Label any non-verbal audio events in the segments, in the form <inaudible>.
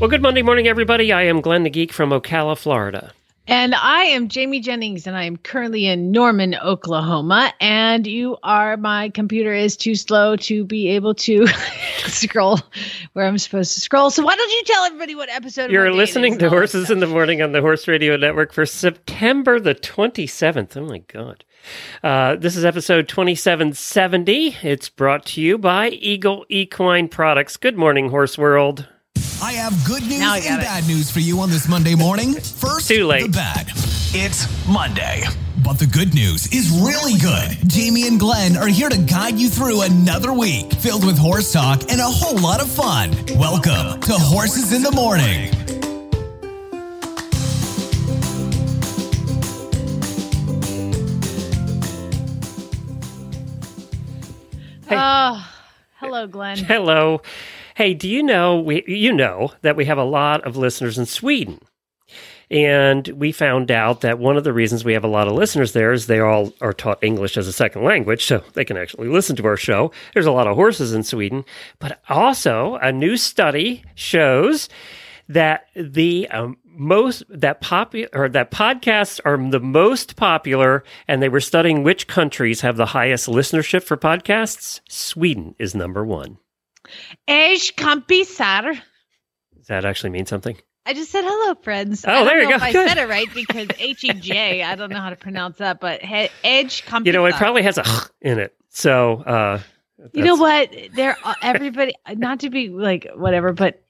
Well, good Monday morning, everybody. I am Glenn the Geek from Ocala, Florida. And I am Jamie Jennings, and I am currently in Norman, Oklahoma. And you are, my computer is too slow to be able to <laughs> scroll where I'm supposed to scroll. So why don't you tell everybody what episode You're what day it listening to and all that Horses stuff. in the Morning on the Horse Radio Network for September the 27th. Oh, my God. Uh, this is episode 2770. It's brought to you by Eagle Equine Products. Good morning, Horse World. I have good news and it. bad news for you on this Monday morning. <laughs> First, Too late. the bad. It's Monday. But the good news is really good. Jamie and Glenn are here to guide you through another week filled with horse talk and a whole lot of fun. Welcome to Horses in the Morning. Oh, hello, Glenn. Hello. Hey, do you know we you know that we have a lot of listeners in Sweden? And we found out that one of the reasons we have a lot of listeners there is they all are taught English as a second language, so they can actually listen to our show. There's a lot of horses in Sweden, but also a new study shows that the um, most that popular or that podcasts are the most popular, and they were studying which countries have the highest listenership for podcasts. Sweden is number one. Ej kompisar. Does that actually mean something? I just said hello, friends. Oh, I don't there you go. If Good. I said it right because H E J. I don't know how to pronounce that, but he- Edge kompisar. You know, it probably has a in it. So, uh, You know what? They're uh, everybody. Not to be like whatever, but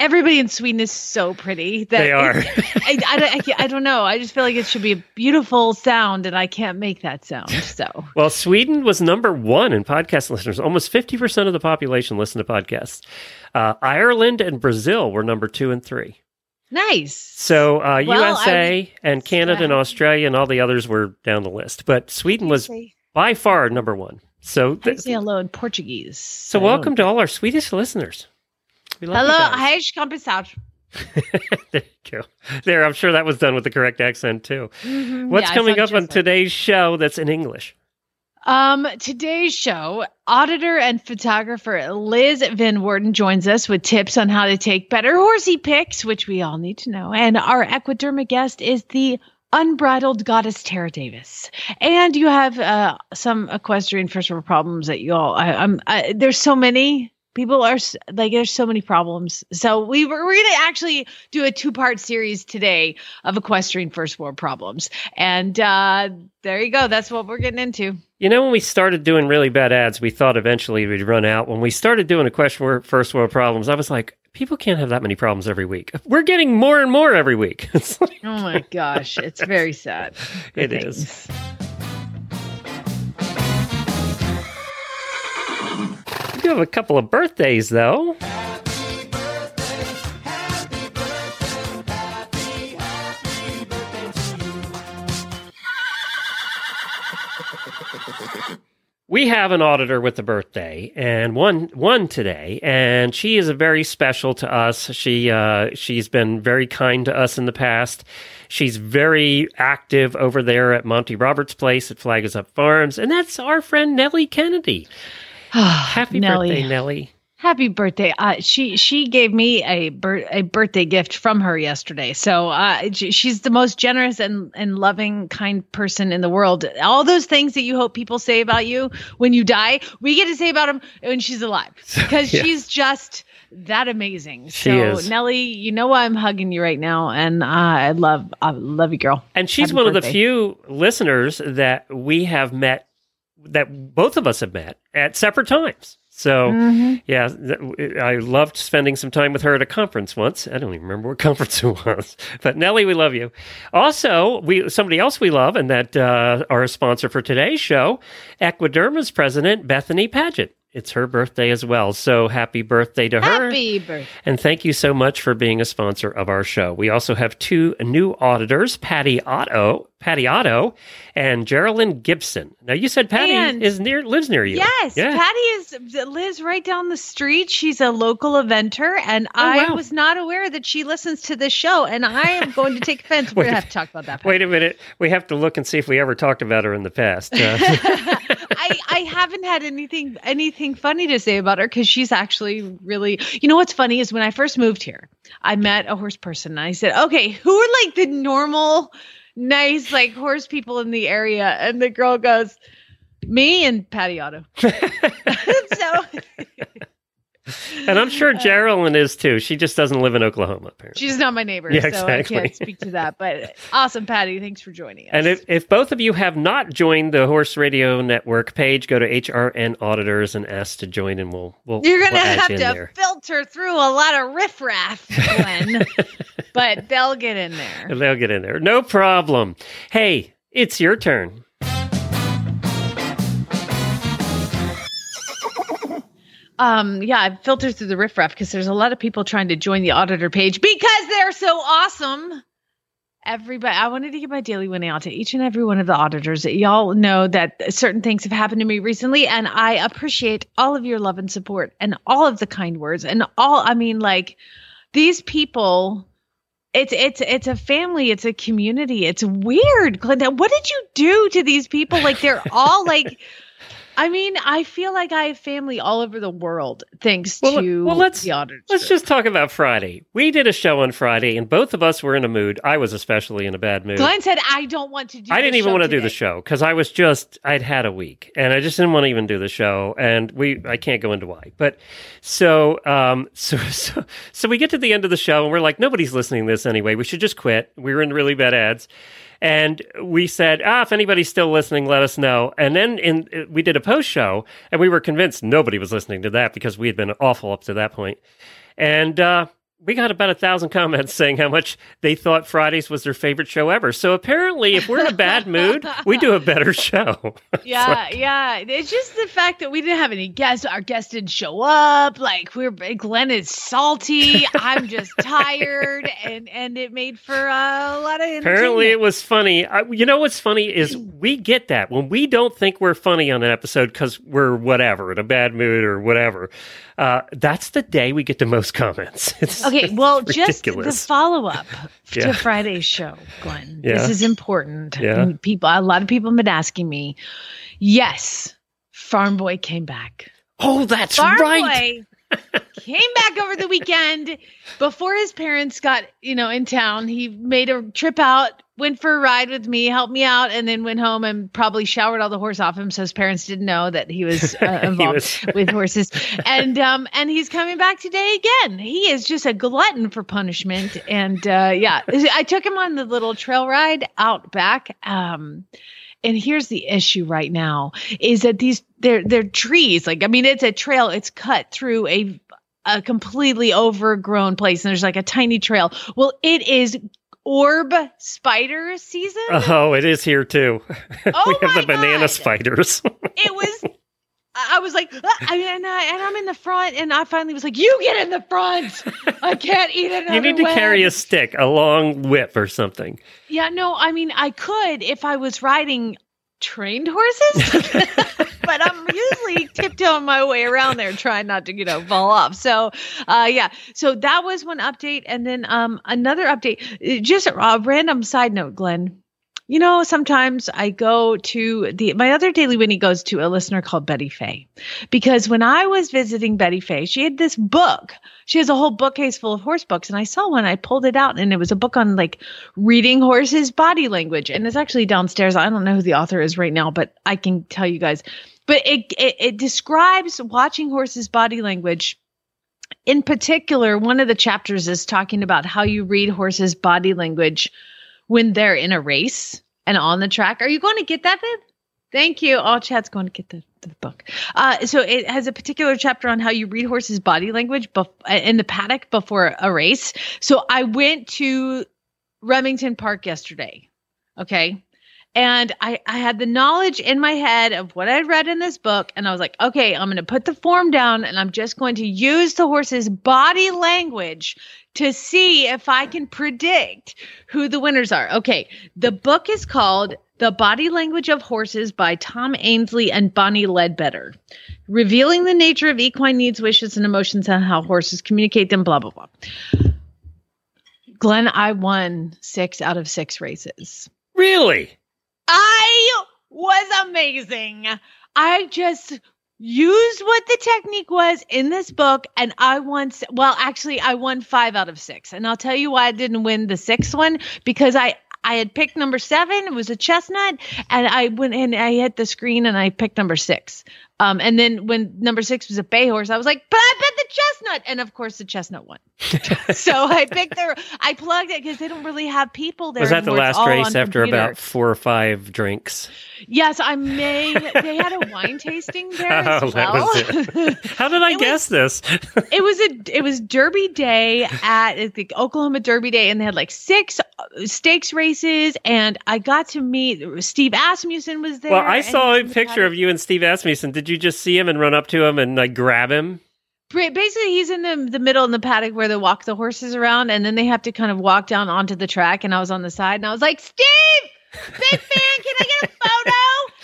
everybody in Sweden is so pretty. That They are. I, I, don't- I, I don't know. I just feel like it should be a beautiful sound, and I can't make that sound. So <laughs> Well, Sweden was number one in podcast listeners. Almost 50% of the population listen to podcasts. Uh, Ireland and Brazil were number two and three. nice. So uh, Well, USA and Canada and Australia and all the others were down the list. But Sweden was by far number one. So, th- say hello in Portuguese. so welcome to all our Swedish listeners. Hello. Edge kompisar. <laughs> there you go. There, I'm sure that was done with the correct accent too. What's Mm-hmm. Yeah, coming up on today's show that's in English? Um, today's show, auditor and photographer Liz Van Woerden joins us with tips on how to take better horsey pics, which we all need to know. And our equiderma guest is the unbridled goddess Tara Davis. And you have uh, some equestrian first world problems that you all. I, I'm. I, there's so many. People are like, there's so many problems. So we were, we're going to actually do a two part series today of equestrian first world problems. And uh, there you go. That's what we're getting into. You know, when we started doing really bad ads, we thought eventually we'd run out. When we started doing a question wor- first world problems, I was like, people can't have that many problems every week. We're getting more and more every week. <laughs> Like, Oh my gosh, it's very sad. <laughs> It Good is. things. we do have a couple of birthdays, though. We have an auditor with a birthday, and one one today, and she is very special to us. She uh, she's been very kind to us in the past. She's very active over there at Monty Roberts' place at Flag Is Up Farms, and that's our friend Nellie Kennedy. <sighs> Happy Nellie. birthday, Nellie! Happy birthday! Uh, she she gave me a bir- a birthday gift from her yesterday. So uh, she's the most generous and and loving, kind person in the world. All those things that you hope people say about you when you die, we get to say about them when she's alive <laughs> because Yeah. she's just that amazing. She so is. Nellie, you know why I'm hugging you right now, and uh, I love I love you, girl. And she's Happy one of the few listeners that we have met, that both of us have met at separate times. So, Mm-hmm. yeah, th- I loved spending some time with her at a conference once. I don't even remember what <laughs> conference it was. But Nellie, we love you. Also, we somebody else we love, and that uh, our sponsor for today's show, Equiderma's president Bethany Paget it's her birthday as well. So happy birthday to her. Happy birthday. And thank you so much for being a sponsor of our show. We also have two new auditors, Patty Otto, Patty Otto, and Geraldine Gibson. Now you said Patty And- is near lives near you. Yes, Yeah. Patty is lives right down the street. She's a local eventer, and I Oh, wow. was not aware that she listens to this show. And I am going to take <laughs> offense. We're gonna have to talk about that. Patty. Wait a minute. We have to look and see if we ever talked about her in the past. <laughs> Uh, <laughs> I, I haven't had anything anything funny to say about her because she's actually really you know what's funny is when I first moved here, I met a horse person and I said, Okay, who are like the normal, nice, like horse people in the area? And the girl goes, Me and Patty Otto. <laughs> <laughs> so <laughs> and I'm sure Geraldine is too. She just doesn't live in Oklahoma, apparently. she's not my neighbor, Yeah, so exactly. I can't speak to that. But uh, awesome, Patty. Thanks for joining us. And if, if both of you have not joined the Horse Radio Network page, go to HRN Auditors and ask to join, and we'll we'll You're gonna we'll add have to filter through a lot of riffraff, Glenn. <laughs> but they'll get in there. They'll get in there. No problem. Hey, it's your turn. Um, yeah, I've filtered through the riffraff because there's a lot of people trying to join the auditor page because they're so awesome. Everybody, I wanted to give my daily winning out to each and every one of the auditors. Y'all know that certain things have happened to me recently, and I appreciate all of your love and support and all of the kind words and all. I mean, like these people. It's it's it's a family. It's a community. It's weird, Glenda. What did you do to these people? Like they're all like. <laughs> I mean, I feel like I have family all over the world thanks Well, to well, let's- the auditors. Let's just talk about Friday. We did a show on Friday, and both of us were in a mood. I was especially in a bad mood. Glenn said, "I don't want to do." I didn't even want to do the show because I was just I'd had a week and I just didn't want to even do the show and we I can't go into why but so um <laughs> so so so we get to the end of the show and we're like nobody's listening to this anyway we should just quit we were in really bad ads and we said ah if anybody's still listening let us know. And then in we did a post show and we were convinced nobody was listening to that because we had been awful up to that point. And uh we got about a thousand comments saying how much they thought Fridays was their favorite show ever. So apparently, if we're in a bad mood, we do a better show. <laughs> Yeah, yeah. It's just the fact that we didn't have any guests. Our guests didn't show up. Like we're Glenn is salty. <laughs> I'm just tired, and and it made for uh, a lot of. Apparently, it was funny. I, you know what's funny is we get that when we don't think we're funny on an episode because we're whatever in a bad mood or whatever. Uh, that's the day we get the most comments. <laughs> It's, <laughs> Okay, well, just the follow up <laughs> Yeah. to Friday's show, Glenn. Yeah. This is important. Yeah. People, a lot of people have been asking me. Yes, Farm Boy came back. oh, that's Farm right. Boy came back over the weekend before his parents got, you know, in town. He made a trip out, went for a ride with me, helped me out, and then went home and probably showered all the horse off him, so his parents didn't know that he was uh, <laughs> He involved was- with horses. And um, and he's coming back today again. He is just a glutton for punishment. And uh, yeah, I took him on the little trail ride out back. Um, and here's the issue right now is that these they're they're trees. Like I mean, it's a trail. It's cut through a a completely overgrown place, and there's like a tiny trail. Well, it is orb spider season. Oh, it is here too. <laughs> Oh we have my the banana God. spiders. <laughs> it was I was like, "Ah," I mean, and, I, and I'm in the front, and I finally was like, "You get in the front! I can't eat <laughs> another." you need to web." carry a stick, a long whip or something. Yeah, no, I mean, I could if I was riding trained horses, <laughs> but I'm usually tiptoeing my way around there, trying not to, you know, fall off. So, uh, yeah, so that was one update, and then um, another update. Just a random side note, Glenn. You know, sometimes I go to the my other daily Winnie goes to a listener called Betty Fay. Because when I was visiting Betty Fay, she had this book. She has a whole bookcase full of horse books. And I saw one, I pulled it out, and it was a book on like reading horses' body language. And it's actually downstairs. I don't know who the author is right now, but I can tell you guys. But it it, it describes watching horses' body language. In particular, one of the chapters is talking about how you read horses' body language when they're in a race and on the track. Are you going to get that, Viv? Thank you. All chat's going to get the, the book. Uh, so it has a particular chapter on how you read horses' body language bef- in the paddock before a race. So I went to Remington Park yesterday. Okay. And I, I had the knowledge in my head of what I'd read in this book. And I was like, okay, I'm going to put the form down and I'm just going to use the horse's body language to see if I can predict who the winners are. Okay. The book is called The Body Language of Horses by Tom Ainslie and Bonnie Ledbetter, revealing the nature of equine needs, wishes, and emotions and how horses communicate them, blah, blah, blah. Glenn, I won six out of six races. Really? I was amazing. I just used what the technique was in this book and I won well actually I won 5 out of 6. And I'll tell you why I didn't win the sixth one because I I had picked number 7, it was a chestnut and I went and I hit the screen and I picked number 6. Um, and then when number six was a bay horse, I was like, but chestnut. And of course, the chestnut won. <laughs> so I picked their, I plugged it because they don't really have people there. Was that the last race after computer. about four or five drinks? Yes, I made, they had a <laughs> wine tasting there as Oh, that well. was. <laughs> How did I It guess this? it was a it was Derby Day at the Oklahoma Derby Day, and they had like six uh, stakes races, and I got to meet Steve Asmussen was there. well, I saw a picture of you and Steve Asmussen. Did you just see him and run up to him and like grab him? Ba- Basically, he's in the the middle in the paddock where they walk the horses around, and then they have to kind of walk down onto the track. And I was on the side, and I was like, "Steve, big fan, can I get a photo?"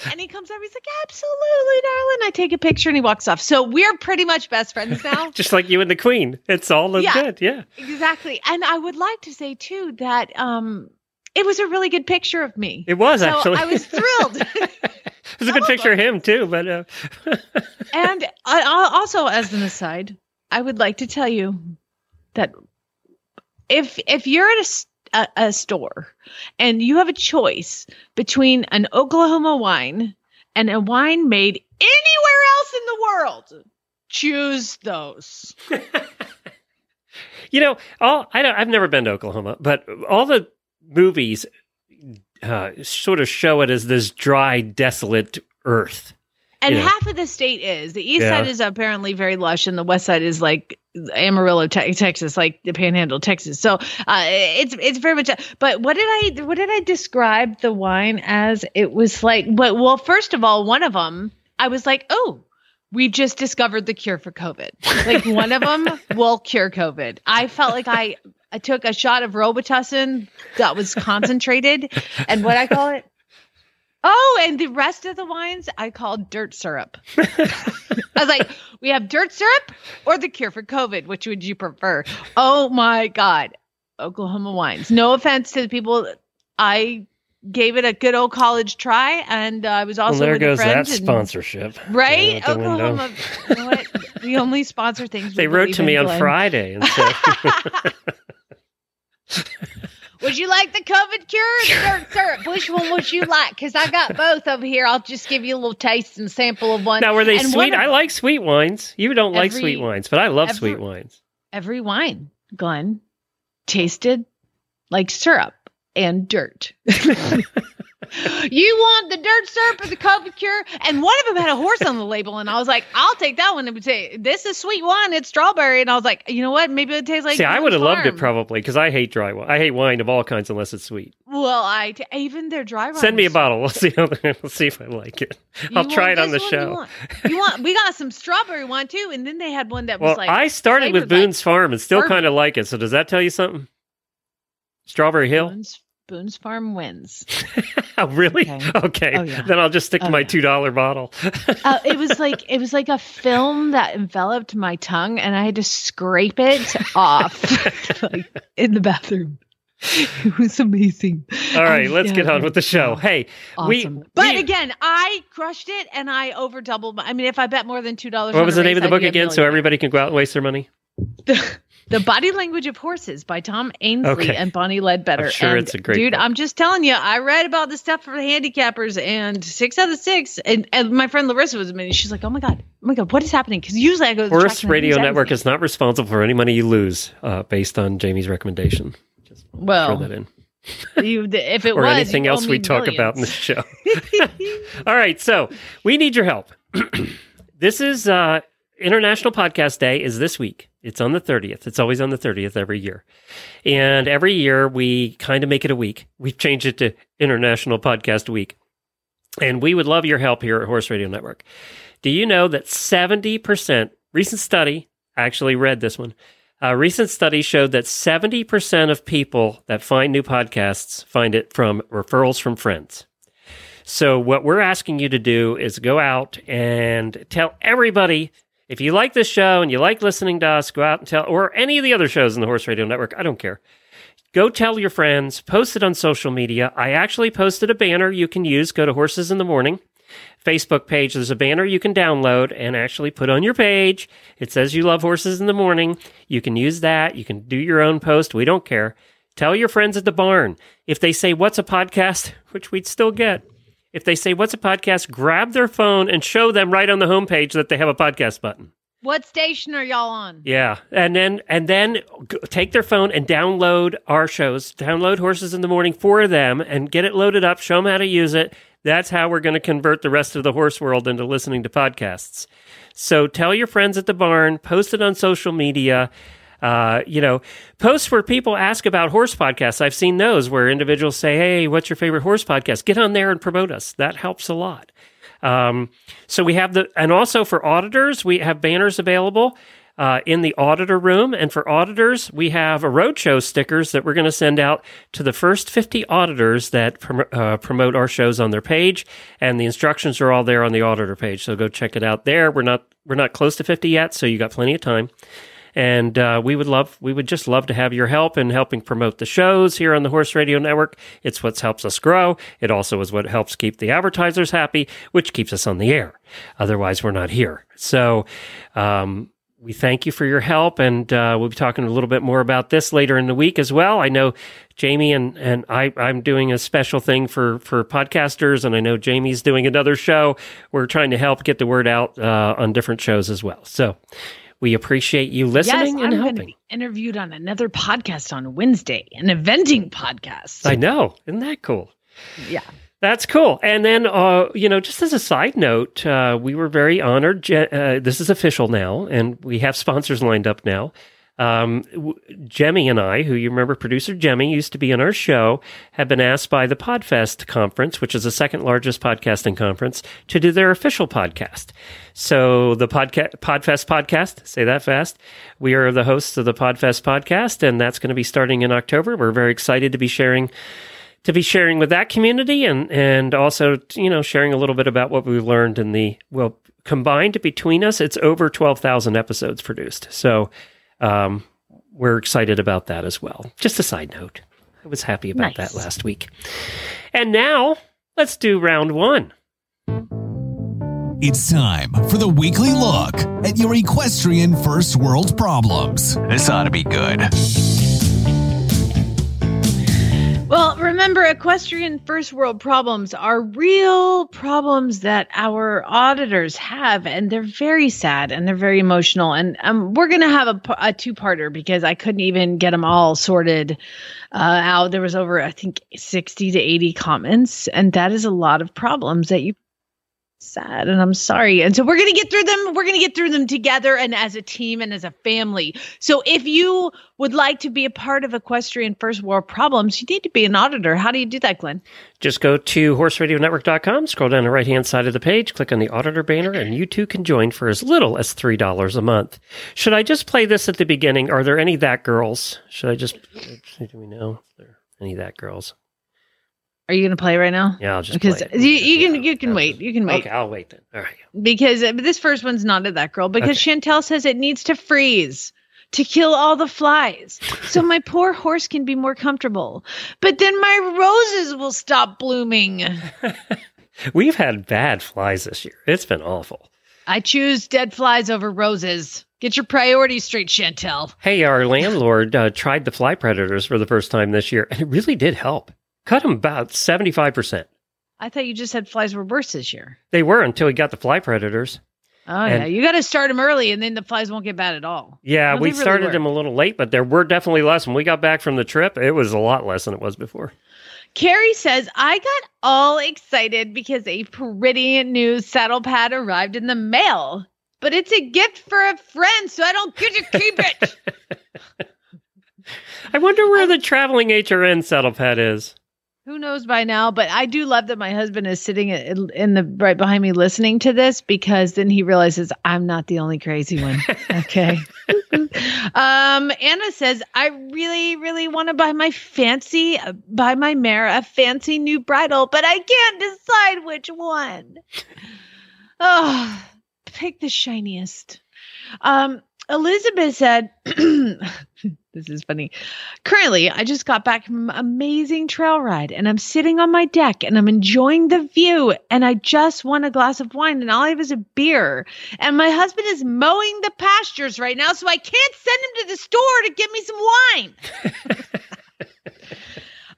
<laughs> And he comes over, he's like, "Absolutely, darling." I take a picture, and he walks off. So we're pretty much best friends <laughs> now. Just like you and the Queen. It's all Yeah. good. Yeah. Exactly. And I would like to say too that um it was a really good picture of me. It was so actually. I was thrilled. <laughs> it was a good picture of him too, but uh, <laughs> and I, also as an aside, I would like to tell you that if if you're at a a store and you have a choice between an Oklahoma wine and a wine made anywhere else in the world, choose those. <laughs> you know, all I don't, I've never been to Oklahoma, but all the movies uh, sort of show it as this dry, desolate earth. And Yeah. half of the state is. The east Yeah. side is apparently very lush, and the west side is like Amarillo, te- Texas, like the Panhandle, Texas. So uh, it's it's very much. But what did I what did I describe the wine as? It was like, but well, first of all, one of them, I was like, oh. We just discovered the cure for COVID. Like one of them will cure COVID. I felt like I, I took a shot of Robitussin that was concentrated, and what I call it, Oh, and the rest of the wines I called dirt syrup. I was like, we have dirt syrup or the cure for COVID. Which would you prefer? Oh my God. Oklahoma wines. No offense to the people. I gave it a good old college try, and uh, I was also well, there with goes that and- sponsorship. Right? the. Oklahoma. You know what? We only sponsor things. They wrote to me on Glenn. Friday and said, <laughs> Would you like the COVID cure or the dirt syrup? Which one would you like? Because I got both over here. I'll just give you a little taste and sample of one. "Now were they And sweet? of- I like sweet wines. You don't like sweet wines, but I love every- sweet wines." every wine, Glenn, tasted like syrup and dirt. <laughs> <laughs> you want the dirt syrup or the COVID cure? And one of them had a horse on the label, and I was like, I'll take that one. It would say, This is sweet wine, it's strawberry. And I was like, You know what? Maybe it tastes like. See, I would have loved it probably because I hate dry wine. I hate wine of all kinds unless it's sweet. Well, I t- even their dry wine. Send me a bottle. We'll see. How, <laughs> we'll see if I like it. You I'll try it on the one? You show. want, you want? We got some strawberry wine too, and then they had one that was Well, like. I started with flavored like Boone's Farm and still kind of like it. So does that tell you something? Strawberry Hill? Boone's, Boone's Farm wins. <laughs> Oh, really? Okay. Okay. Oh, yeah. Then I'll just stick to Oh, my yeah. two dollar bottle. uh, it was like it was like a film that enveloped my tongue, and I had to scrape it off <laughs> like, in the bathroom. It was amazing. All right, Um, let's yeah, get on with the show. Hey, we, but we- again, I crushed it, and I over doubled. My, I mean, if I bet more than two dollars, what was the name of the book again? So everybody can go out and waste their money. the, <laughs> the Body Language of Horses by Tom Ainslie Okay. and Bonnie Ledbetter. I'm sure And, it's a great dude. book. I'm just telling you, I read about the stuff for the handicappers, and six out of six. And, and my friend Larissa was minute. She's like, "Oh my god, oh my god, what is happening?" Because usually I go. to the Horse Radio Network everything. is not responsible for any money you lose, uh, based on Jamie's recommendation. Throw well. that in. You, if it <laughs> or was anything else we talk about in the show. <laughs> <laughs> All right, so we need your help. <clears throat> this is uh, International Podcast Day is this week, It's on the 30th. It's always on the 30th every year. And every year we kind of make it a week. We've changed it to International Podcast Week. And we would love your help here at Horse Radio Network. Do you know that 70%, recent study, I actually read this one, a recent study showed that 70% of people that find new podcasts find it from referrals from friends. So, what we're asking you to do is go out and tell everybody if you like this show and you like listening to us, go out and tell, or any of the other shows in the Horse Radio Network, I don't care. Go tell your friends, post it on social media. I actually posted a banner you can use. Go to Horses in the Morning Facebook page. There's a banner you can download and actually put on your page. It says you love horses in the morning. You can use that. You can do your own post. We don't care. Tell your friends at the barn. If they say, What's a podcast? <laughs> which we'd still get, if they say, What's a podcast? grab their phone and show them right on the homepage that they have a podcast button. What station are y'all on? Yeah, and then and then take their phone and download our shows. Download Horses in the Morning for them and get it loaded up. Show them how to use it. That's how we're going to convert the rest of the horse world into listening to podcasts. So tell your friends at the barn. Post it on social media. Uh, you know, posts where people ask about horse podcasts. I've seen those where individuals say, "Hey, what's your favorite horse podcast?" Get on there and promote us. That helps a lot. Um, so we have the, and also for auditors, we have banners available uh, in the auditor room. And for auditors, we have a roadshow stickers that we're going to send out to the first 50 auditors that prom- uh, promote our shows on their page. And the instructions are all there on the auditor page. So go check it out there. We're not, we're not close to 50 yet, so you got plenty of time. And uh, we would love, we would just love to have your help in helping promote the shows here on the Horse Radio Network. It's what helps us grow. It also is what helps keep the advertisers happy, which keeps us on the air. Otherwise, we're not here. So, um, we thank you for your help, and uh, we'll be talking a little bit more about this later in the week as well. I know Jamie and and I I'm doing a special thing for for podcasters, and I know Jamie's doing another show. We're trying to help get the word out uh, on different shows as well. So we appreciate you listening yes, and I'm going to helping. be interviewed on another podcast on Wednesday, an eventing podcast. I know, isn't that cool? yeah. That's cool. And then, uh, you know, just as a side note, uh, we were very honored. Uh, this is official now, and we have sponsors lined up now. Um, Jemmy and I, who you remember, producer Jemmy used to be on our show, have been asked by the Podfest conference, which is the second largest podcasting conference, to do their official podcast. So the podca- Podfest podcast, say that fast. We are the hosts of the Podfest podcast, and that's going to be starting in October. We're very excited to be sharing to be sharing with that community and and also you know sharing a little bit about what we've learned in the well combined between us it's over 12,000 episodes produced so um, we're excited about that as well just a side note i was happy about Nice. that last week and now let's do round 1 It's time for the weekly look at your equestrian first world problems. This ought to be good. Well, remember, equestrian first world problems are real problems that our auditors have, and they're very sad and they're very emotional. And um, we're going to have a two parter because I couldn't even get them all sorted uh, out. There was over, I think, 60 to 80 comments, and that is a lot of problems that you sad and i'm sorry. And so we're going to get through them we're going to get through them together and as a team and as a family. So if you would like to be a part of equestrian first world problems you need to be an auditor. How do you do that glenn? Just go to horseradionetwork.com scroll down the right hand side of the page click on the auditor banner and you too can join for as little as $3 a month. Should i just play this at the beginning? Are there any that girls? Should i just do we know? If there any that girls are you going to play right now? Yeah i'll just because you, you Yeah, can you can I'll wait just- you can wait. Okay i'll wait then. All right. Because uh, this first one's not a that girl because Chantel says it needs to freeze to kill all the flies so my <laughs> poor horse can be more comfortable. But then my roses will stop blooming. <laughs> We've had bad flies this year. It's been awful. I choose dead flies over roses. Get your priorities straight, Chantel. hey our landlord uh, tried the fly predators for the first time this year and it really did help cut them about 75% I thought you just said flies were worse this year. they were until he got the fly predators Oh And- yeah, you got to start them early, and then the flies won't get bad at all. Yeah, No, we really started them a little late, but there were definitely less. When we got back from the trip, it was a lot less than it was before. Carrie says I got all excited because a pretty new saddle pad arrived in the mail. but it's a gift for a friend, so I don't get to keep it. <laughs> I wonder where the traveling HRN saddle pad is. Who knows by now? But I do love that my husband is sitting in the right behind me listening to this because then he realizes I'm not the only crazy one. <laughs> Okay. <laughs> um, Anna says I really, really want to buy my fancy, buy my mare a fancy new bridle, but I can't decide which one. <sighs> Oh, pick the shiniest. Um, Elizabeth said, <clears throat> This is funny. Currently, I just got back from an amazing trail ride and I'm sitting on my deck and I'm enjoying the view and I just want a glass of wine and all I have is a beer. And my husband is mowing the pastures right now, so I can't send him to the store to get me some wine. <laughs>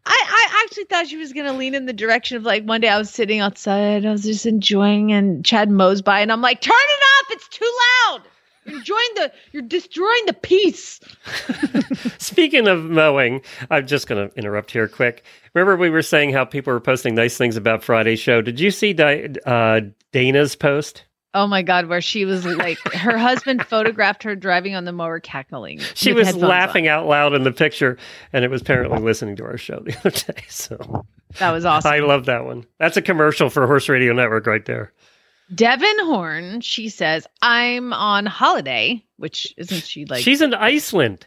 I, I actually thought she was going to lean in the direction of like one day I was sitting outside, I was just enjoying, and Chad mows by, and I'm like, turn it off, it's too loud. You're enjoying the, you're destroying the peace. <laughs> Speaking of mowing, I'm just going to interrupt here quick. Remember, we were saying how people were posting nice things about Friday's show. Did you see Di- uh, Dana's post? Oh my God, where she was like, her husband photographed her driving on the mower cackling. She was laughing on. out loud in the picture, and it was apparently listening to our show the other day. So That was awesome. I love that one. That's a commercial for Horse Radio Network right there. Devin Horn, she says, I'm on holiday, which isn't she like, She's in Iceland.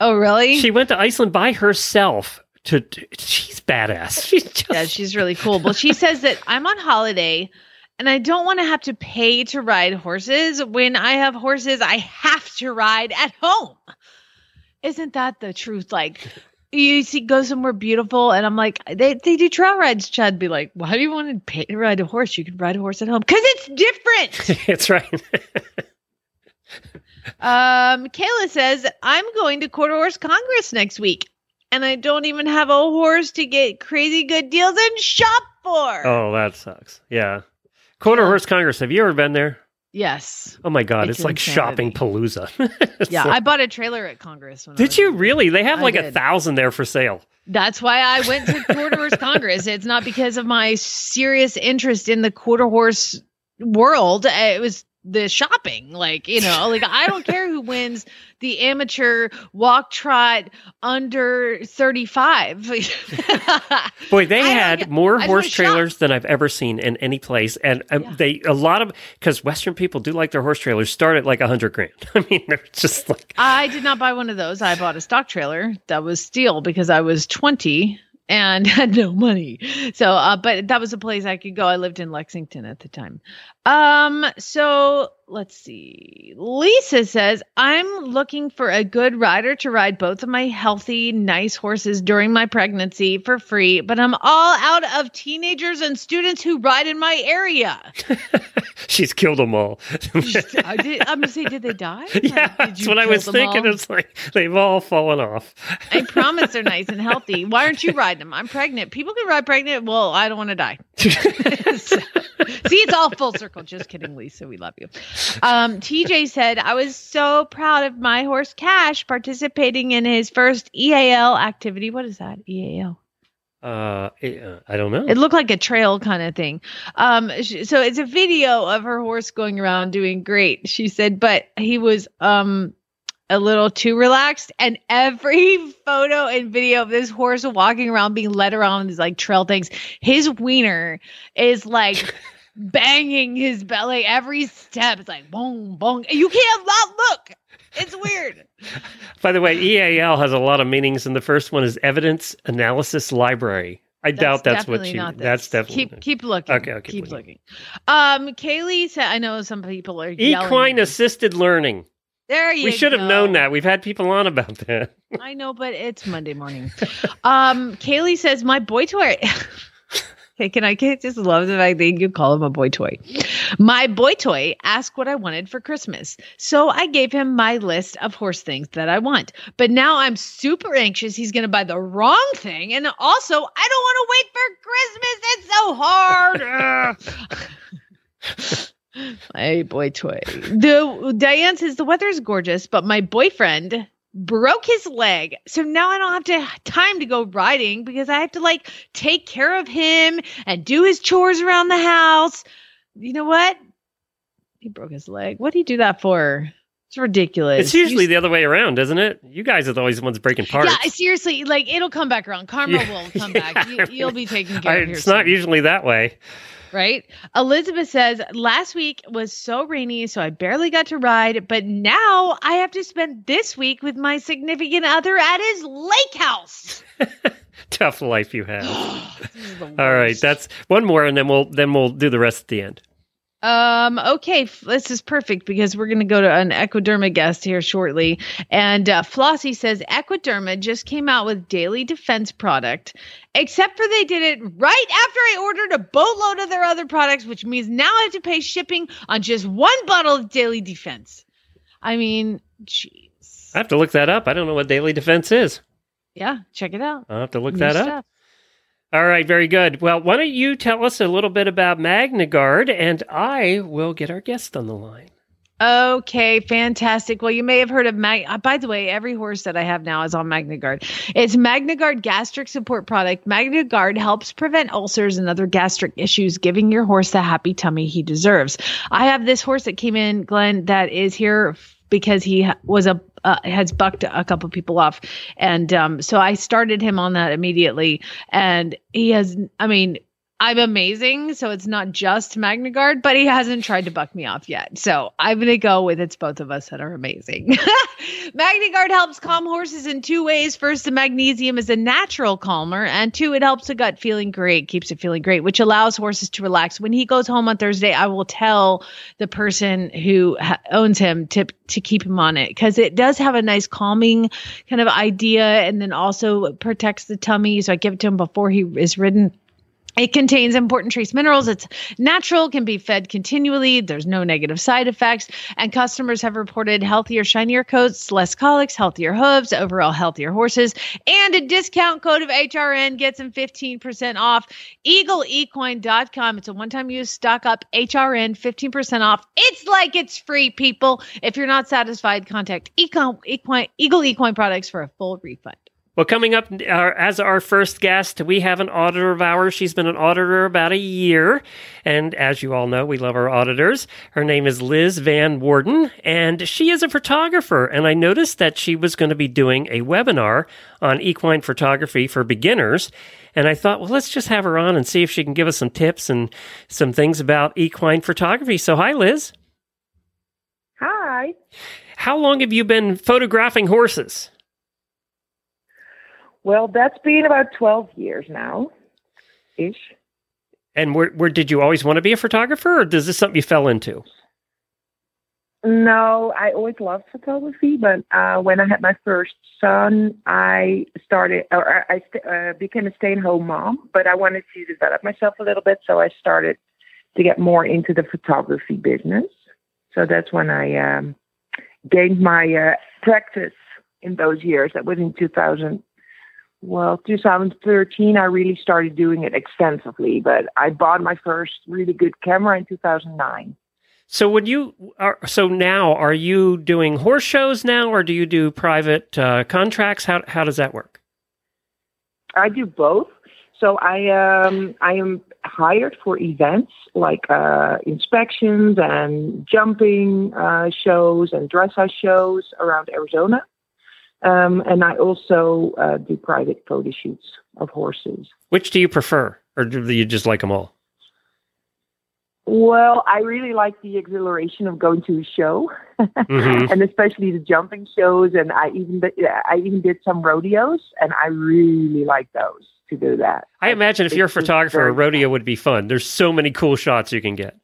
oh, really? She went to Iceland by herself. To she's badass. <laughs> She's just yeah, she's really cool. Well, she says that I'm on holiday and I don't want to have to pay to ride horses. When I have horses, I have to ride at home. Isn't that the truth? Like, you see, go somewhere beautiful, and I'm like, they, they do trail rides. Chad be like, why do you want to pay to ride a horse? You can ride a horse at home because it's different. <laughs> That's right. Um, Kayla says, I'm going to Quarter Horse Congress next week, and I don't even have a horse to get crazy good deals and shop for. oh, that sucks. Yeah. Quarter Horse Congress. Have you ever been there? Yes. Oh my God, It's it's, like shopping palooza. <laughs> Yeah, I bought a trailer at Congress. When did you in- really? They have like a thousand there for sale. That's why I went to Quarter Horse <laughs> Congress. It's not because of my serious interest in the quarter horse world. It was the shopping. Like, you know, like I don't care who wins the amateur walk trot under 35. <laughs> Boy, they I had more I horse wanna shop. trailers than I've ever seen in any place, and um, Yeah. they a lot of because Western people do like their horse trailers start at like a hundred grand. <laughs> I mean, they're just like I did not buy one of those. I bought a stock trailer that was steel because I was 20 and <laughs> had no money. So, uh, but that was a place I could go. I lived in Lexington at the time. Um, so let's see. Lisa says, I'm looking for a good rider to ride both of my healthy, nice horses during my pregnancy for free, but I'm all out of teenagers and students who ride in my area. <laughs> she's killed them all. I did, I'm gonna say, did they die? <laughs> yeah, Did that's what I was thinking. all? It's like they've all fallen off. <laughs> I promise they're nice and healthy. Why aren't you riding them? I'm pregnant. People can ride pregnant. Well, I don't want to die. So- see, it's all full circle. Just kidding, Lisa. We love you. Um, TJ said, I was so proud of my horse Cash participating in his first EAL activity. What is that? EAL. Uh, eh, I don't know. It looked like a trail kind of thing. Um, sh- so it's a video of her horse going around doing great. She said, but he was um a little too relaxed, and every <laughs> photo and video of this horse walking around, being led around these like trail things, his wiener is like. <laughs> Banging his belly every step. It's like boom, boom. You can't not look. It's weird. <laughs> By the way, EAL has a lot of meanings, and the first one is Evidence Analysis Library. I doubt that's what not. That's definitely keep keep looking. Okay, I'll keep looking. looking. Um, Kaylee said, I know some people are yelling. equine assisted learning. There you We should have known that. We've had people on about that. I know, but it's Monday morning. um, Kaylee says, My boy toy. <laughs> can I just love the fact that you call him a boy toy. My boy toy asked what I wanted for Christmas. So I gave him my list of horse things that I want. But now I'm super anxious he's gonna buy the wrong thing. And also I don't want to wait for Christmas. It's so hard. <laughs> my boy toy. The Diane says the weather is gorgeous, but my boyfriend broke his leg. So now I don't have to time to go riding because I have to like take care of him and do his chores around the house. You know what? He broke his leg. What did he do that for? It's ridiculous. It's usually You- the other way around, isn't it? You guys are always the ones breaking parts. Yeah, seriously, like it'll come back around. Karma Yeah. will <laughs> come back. You, Yeah. you'll be taken care I- of it's not usually that way. Right? Elizabeth says, last week was so rainy, so I barely got to ride, but now I have to spend this week with my significant other at his lake house. <laughs> Tough life you have. <gasps> This is the All right, that's one more, and then we'll then we'll do the rest at the end. Um, okay, this is perfect because we're going to go to an Equiderma guest here shortly. And uh, Flossie says Equiderma just came out with daily defense product, except for they did it right after I ordered a boatload of their other products, which means now I have to pay shipping on just one bottle of daily defense. I mean, jeez. I have to look that up. I don't know what daily defense is. Yeah, check it out. I'll have to look New that up. All right, very good. Well, why don't you tell us a little bit about MagnaGuard, and I will get our guest on the line. Okay, fantastic. Well, you may have heard of Mag. Uh, by the way, every horse that I have now is on MagnaGuard. It's MagnaGuard gastric support product. MagnaGuard helps prevent ulcers and other gastric issues, giving your horse the happy tummy he deserves. I have this horse that came in, Glenn, that is here because he was a uh, has bucked a couple people off, and um, so I started him on that immediately, and he has. I mean. I'm amazing, so it's not just MagnaGuard, but he hasn't tried to buck me off yet. So I'm gonna go with it's both of us that are amazing. <laughs> MagnaGuard helps calm horses in two ways. First, the magnesium is a natural calmer, and two, it helps the gut feeling great, keeps it feeling great, which allows horses to relax. When he goes home on Thursday, I will tell the person who ha- owns him to to keep him on it because it does have a nice calming kind of idea, and then also protects the tummy. So I give it to him before he is ridden. It contains important trace minerals. It's natural, can be fed continually. There's no negative side effects. And customers have reported healthier, shinier coats, less colics, healthier hooves, overall healthier horses. And a discount code of HRN gets them 15% off. EagleEquine.com. It's a one time use stock up HRN 15% off. It's like it's free, people. If you're not satisfied, contact Econ, Equine, Eagle Equine Products for a full refund. Well, coming up uh, as our first guest, we have an auditor of ours. She's been an auditor about a year. And as you all know, we love our auditors. Her name is Liz Van Woerden, and she is a photographer. And I noticed that she was going to be doing a webinar on equine photography for beginners. And I thought, well, let's just have her on and see if she can give us some tips and some things about equine photography. So, hi, Liz. Hi. How long have you been photographing horses? Well, that's been about 12 years now, ish. And where, where did you always want to be a photographer, or is this something you fell into? No, I always loved photography, but uh, when I had my first son, I started, or I st- uh, became a stay-at-home mom. But I wanted to develop myself a little bit, so I started to get more into the photography business. So that's when I um, gained my uh, practice in those years. That was in 2000. Well, 2013, I really started doing it extensively. But I bought my first really good camera in 2009. So when you are so now, are you doing horse shows now, or do you do private uh, contracts? How how does that work? I do both. So I um I am hired for events like uh, inspections and jumping uh, shows and dressage shows around Arizona, um, and I also uh, do private photo shoots of horses. Which do you prefer, or do you just like them all? Well, I really like the exhilaration of going to a show, Mhm. <laughs> and especially the jumping shows. And I even did, I even did some rodeos, and I really like those to do that. I imagine if you're a photographer, a rodeo would be fun. There's so many cool shots you can get.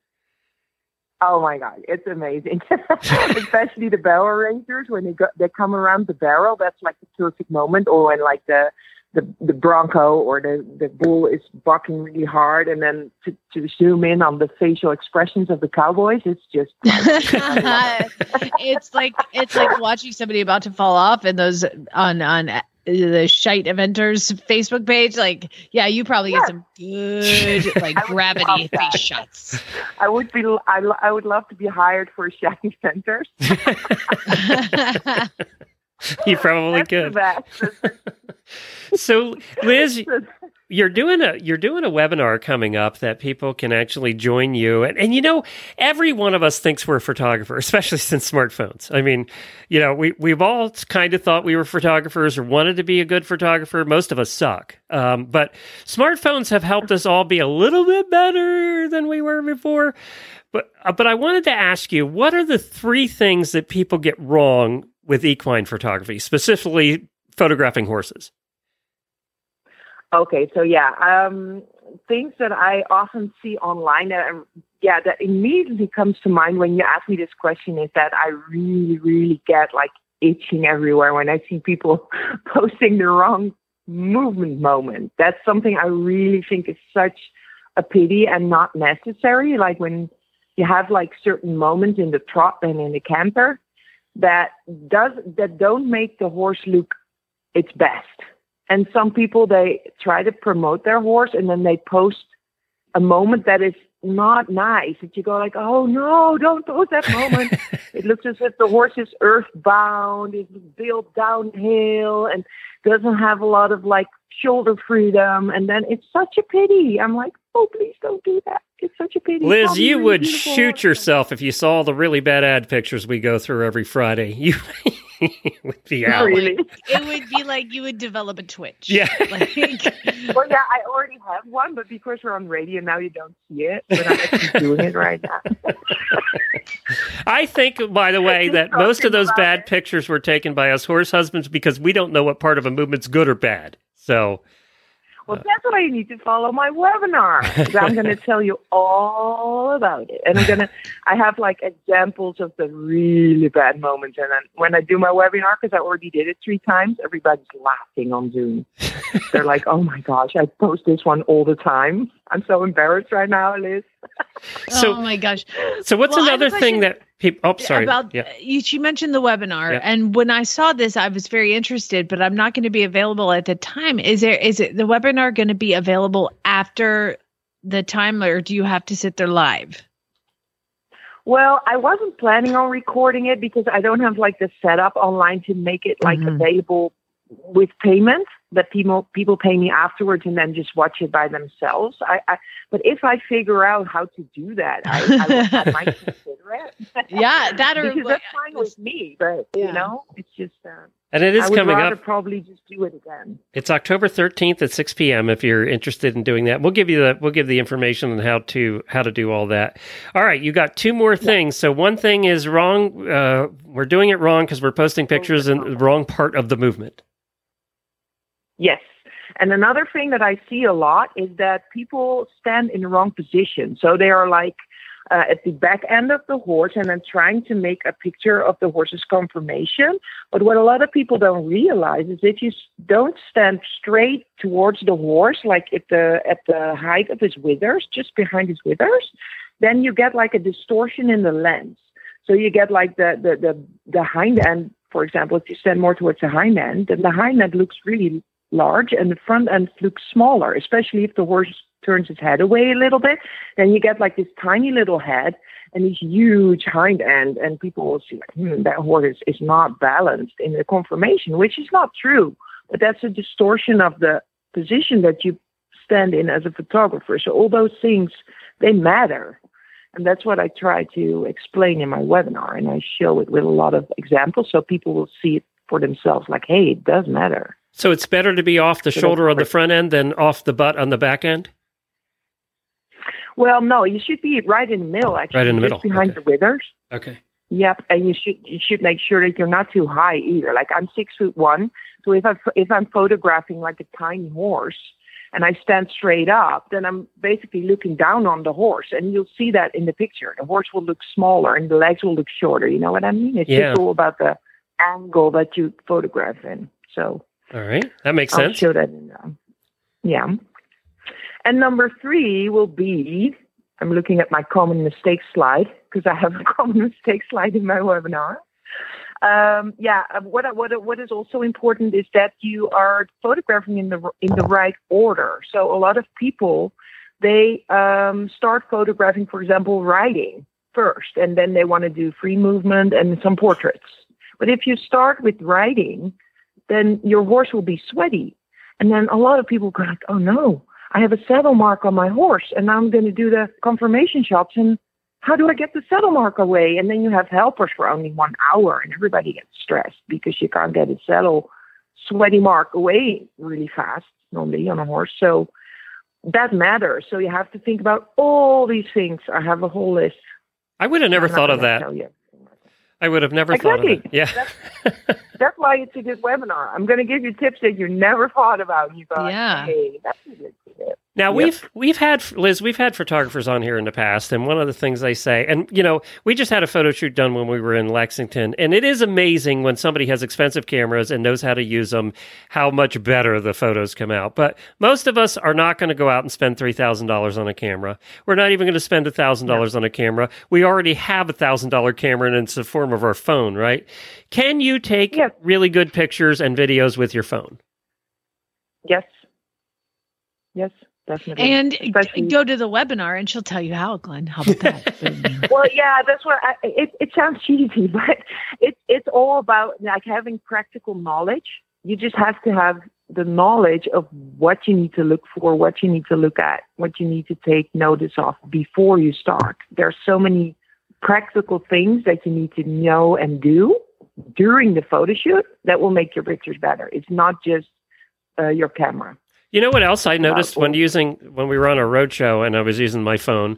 Oh my god, it's amazing. <laughs> Especially the barrel racers when they go, they come around the barrel. That's like the perfect moment. Or when like the the, the bronco or the, the bull is bucking really hard, and then to, to zoom in on the facial expressions of the cowboys, it's just <laughs> it's like it's like watching somebody about to fall off and those on on the shite eventers Facebook page. Like, yeah, you probably get some good <laughs> like gravity face shots. I would be I, lo- I would love to be hired for shiny centers. <laughs> <laughs> You probably That's the could. best. So, Liz, you're doing a you're doing a webinar coming up that people can actually join you. And, and you know every one of us thinks we're a photographer <laughs> especially since smartphones. I mean you know we, we've all kind of thought we were photographers or wanted to be a good photographer. Most of us suck. Um, but smartphones have helped us all be a little bit better than we were before. But uh, but i wanted to ask you what are the three things that people get wrong with equine photography specifically photographing horses Okay, so yeah, um, things that I often see online that I'm, yeah, that immediately comes to mind when you ask me this question is that I really, really get like itching everywhere when I see people <laughs> posting the wrong movement moment. That's something I really think is such a pity and not necessary. Like when you have like certain moments in the trot and in the canter that does that don't make the horse look its best and some people they try to promote their horse and then they post a moment that is not nice. That you go like oh no don't post that moment. <laughs> It looks as if the horse is earthbound is built downhill and doesn't have a lot of like shoulder freedom. And then it's such a pity. I'm like oh please don't do that. It's such a pity. Liz you would shoot yourself if you saw the really bad ad pictures we go through every friday. You would be out. Really? It would be like you would develop a twitch. Yeah. <laughs> Like, <laughs> well, yeah, I already have one, but because we're on radio now, you don't see it. But I'm actually doing it right now. <laughs> I think, by the way, that most of those bad it. pictures were taken by us horse husbands because we don't know what part of a movement's good or bad. So Well, that's why you need to follow my webinar. <laughs> I'm going to tell you all about it, and I'm going to. I have like examples of the really bad moments, and then when I do my webinar, because I already did it three times, everybody's laughing on Zoom. <laughs> They're like, "Oh my gosh, I post this one all the time. I'm so embarrassed right now, Liz." So- oh my gosh. so what's Well, I have a another thing that people? Oh, sorry. About yeah. you, she mentioned the webinar, Yeah. and when I saw this, I was very interested, but I'm not going to be available at the time. Is there is it the webinar going to be available after the time, or do you have to sit there live? Well, I wasn't planning on recording it because I don't have like the setup online to make it like Mhm. available with payment that people people pay me afterwards and then just watch it by themselves. I, I but if I figure out how to do that, I, I, I might <laughs> consider it. Yeah, that <laughs> or because that's fine with me. But Yeah. you know, it's just uh, And it is I would coming up. probably just do it again. It's October 13th at 6 p.m. If you're interested in doing that, we'll give you the we'll give the information on how to how to do all that. All right, you got two more things. So one thing is wrong. Uh, we're doing it wrong because we're posting pictures in the wrong part of the movement. Yes. And another thing that I see a lot is that people stand in the wrong position. So they are like uh, at the back end of the horse and then trying to make a picture of the horse's conformation. But what a lot of people don't realize is if you don't stand straight towards the horse, like at the at the height of his withers, just behind his withers, then you get like a distortion in the lens. So you get like the the the, the hind end, for example, if you stand more towards the hind end, then the hind end looks really large and the front end looks smaller, especially if the horse turns his head away a little bit. Then you get like this tiny little head and this huge hind end, and people will see like, hmm, that horse is, is not balanced in the conformation, which is not true. But that's a distortion of the position that you stand in as a photographer. So all those things they matter. And that's what I try to explain in my webinar. And I show it with a lot of examples so people will see it for themselves like, hey, it does matter. So it's better to be off the So shoulder on the front end than off the butt on the back end. Well, no, you should be right in the middle, actually. Right in the just middle, behind okay. the withers. Okay. Yep, and you should you should make sure that you're not too high either. Like I'm six foot one, so if I if I'm photographing like a tiny horse and I stand straight up, then I'm basically looking down on the horse, and you'll see that in the picture. The horse will look smaller and the legs will look shorter. You know what I mean? It's Yeah. just all about the angle that you photograph in. So All right. That makes I'll sense. show that in um, yeah. And number three will be I'm looking at my common mistake slide because I have a <laughs> common mistake slide in my webinar. Um, yeah, uh, what what what is also important is that you are photographing in the in the right order. So a lot of people they um, start photographing, for example, riding first, and then they want to do free movement and some portraits. But if you start with riding, then your horse will be sweaty. And then a lot of people go like, oh no, I have a saddle mark on my horse and I'm going to do the confirmation shots and how do I get the saddle mark away? And then you have helpers for only one hour and everybody gets stressed because you can't get a saddle sweaty mark away really fast normally on a horse. So that matters. So you have to think about all these things. I have a whole list. I would have never thought of that. I would have never Exactly. thought of that. Yeah. <laughs> That's why it's a good webinar. I'm going to give you tips that you never thought about. And you go, Yeah. hey, that's a good tip. Now Yep. we've we've had Liz, we've had photographers on here in the past, and one of the things they say, and you know, we just had a photo shoot done when we were in Lexington, and it is amazing when somebody has expensive cameras and knows how to use them, how much better the photos come out. But most of us are not going to go out and spend three thousand dollars on a camera. We're not even going to spend thousand dollars on a camera. We already have a thousand dollar camera, and it's the form of our phone, right? Can you take Yes. really good pictures and videos with your phone? Yes. Yes, definitely. And Especially- go to the webinar and she'll tell you how, Glenn. How about that? <laughs> well, yeah, that's what I, it. It sounds cheesy, <laughs> but it's it's all about like having practical knowledge. You just have to have the knowledge of what you need to look for, what you need to look at, what you need to take notice of before you start. There are so many practical things that you need to know and do during the photo shoot that will make your pictures better. It's not just uh, your camera. You know what else I noticed when using when we were on a road show and I was using my phone,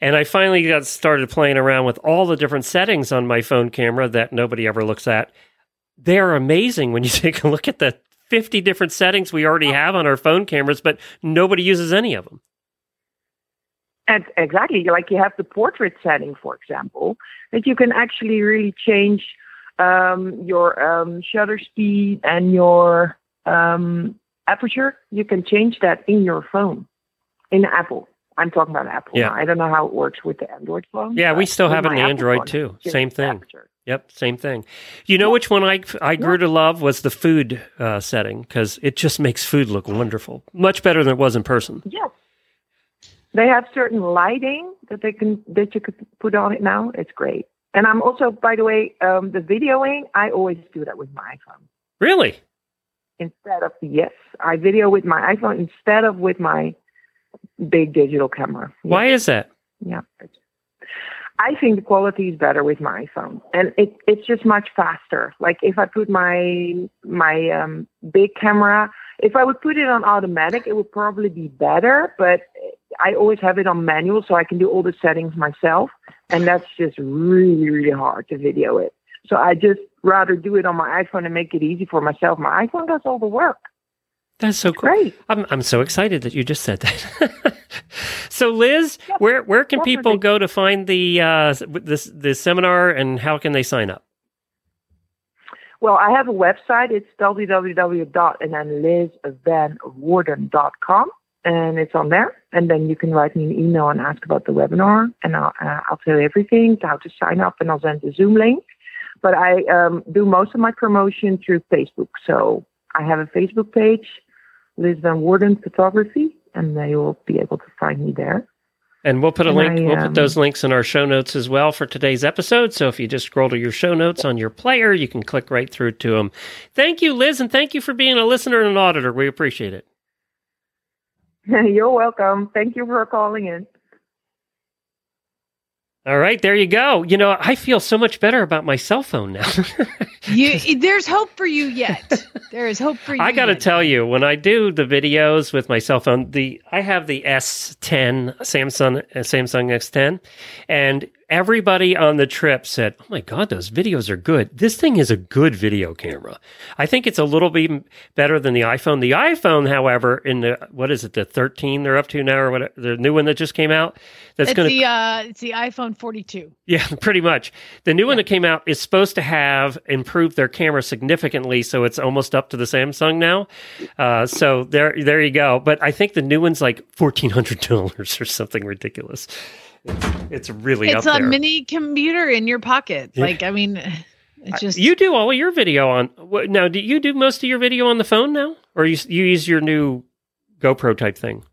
and I finally got started playing around with all the different settings on my phone camera that nobody ever looks at. They're amazing when you <laughs> take a look at the fifty different settings we already have on our phone cameras, but nobody uses any of them. And exactly, like you have the portrait setting, for example, that you can actually really change um, your um, shutter speed and your um, aperture. You can change that in your phone, in Apple. I'm talking about Apple. Yeah. now. I don't know how it works with the Android phone. Yeah, we still have it in Android phone, too. Same thing. aperture. Yep, same thing. You know which one I I grew to love was the food uh, setting because it just makes food look wonderful, much better than it was in person. Yes. They have certain lighting that they can that you could put on it now. It's great. And I'm also, by the way, um, the videoing. I always do that with my iPhone. Really? instead of yes, I video with my iPhone instead of with my big digital camera. Why is that? Yeah. I think the quality is better with my iPhone, and it, it's just much faster. Like if I put my my um, big camera, if I would put it on automatic, it would probably be better. But I always have it on manual, so I can do all the settings myself, and that's just really really hard to video it. So I just rather do it on my iPhone and make it easy for myself. My iPhone does all the work. That's so cool. Great. I'm I'm so excited that you just said that. <laughs> so, Liz, where where can people go to find the uh, this the seminar, and how can they sign up? Well, I have a website. It's www. And then lizvanwoerden.com. And it's on there. And then you can write me an email and ask about the webinar. And I'll, uh, I'll tell you everything, how to sign up, and I'll send the Zoom link. But I um, do most of my promotion through Facebook. So I have a Facebook page, Liz Van Woerden Photography, and they will be able to find me there. And we'll put a And link. I, we'll put um, those links in our show notes as well for today's episode. So if you just scroll to your show notes on your player, you can click right through to them. Thank you, Liz, and thank you for being a listener and an auditor. We appreciate it. <laughs> You're welcome. Thank you for calling in. All right, there you go. You know, I feel so much better about my cell phone now. <laughs> you, <laughs> there's hope for you yet. <laughs> There is hope for you. I got to tell you, when I do the videos with my cell phone, the I have the S10 Samsung uh, Samsung S10, and everybody on the trip said, "Oh my god, those videos are good. This thing is a good video camera." I think it's a little bit better than the iPhone. The iPhone, however, in the what is it, the 13 they're up to now, or what the new one that just came out, that's It's going the uh, it's the iPhone 42. yeah, <laughs> pretty much. The new one that came out is supposed to have improved their camera significantly, so it's almost up to the Samsung now. Uh, so there, there you go. But I think the new one's like fourteen hundred dollars or something ridiculous. It's, it's really It's a there. mini computer in your pocket. Yeah. Like I mean, it's just you do all of your video on now. Do you do most of your video on the phone now, or you you use your new GoPro type thing?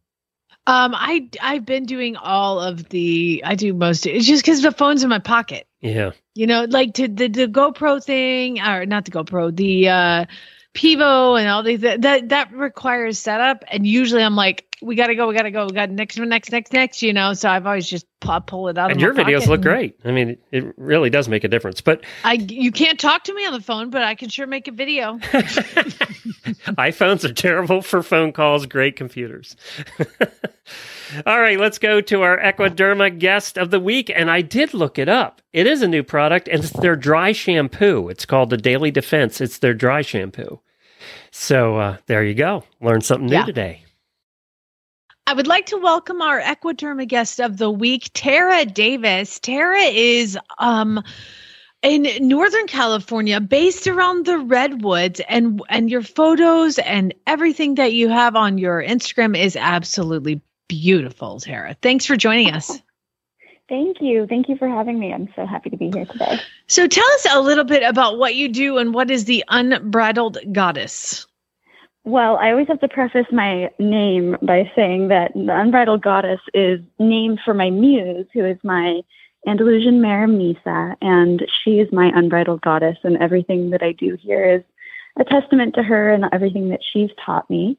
Um, I I've been doing all of the. I do most. It's just because the phone's in my pocket. Yeah, You know, like to the the GoPro thing, or not the GoPro, the uh Pivo and all these that that, that requires setup. And usually I'm like, we gotta go, we gotta go, we got next, next, next, next. You know, so I've always just pull, pull it out. And your videos look and great. I mean, it really does make a difference. But I you can't talk to me on the phone, but I can sure make a video. <laughs> <laughs> iPhones are terrible for phone calls, great computers. <laughs> All right, let's go to our Equiderma guest of the week. And I did look it up. It is a new product, and it's their dry shampoo. It's called the Daily Defense. It's their dry shampoo. So uh, there you go. Learn something new Yeah. today. I would like to welcome our Equiderma guest of the week, Tara Davis. Tara is um in Northern California, based around the redwoods, and and your photos and everything that you have on your Instagram is absolutely beautiful, Tara. Thanks for joining us. Thank you. Thank you for having me. I'm so happy to be here today. So tell us a little bit about what you do and what is the Unbridled Goddess. Well, I always have to preface my name by saying that the Unbridled Goddess is named for my muse, who is my Andalusian mare, Misa, and she is my unbridled goddess, and everything that I do here is a testament to her and everything that she's taught me.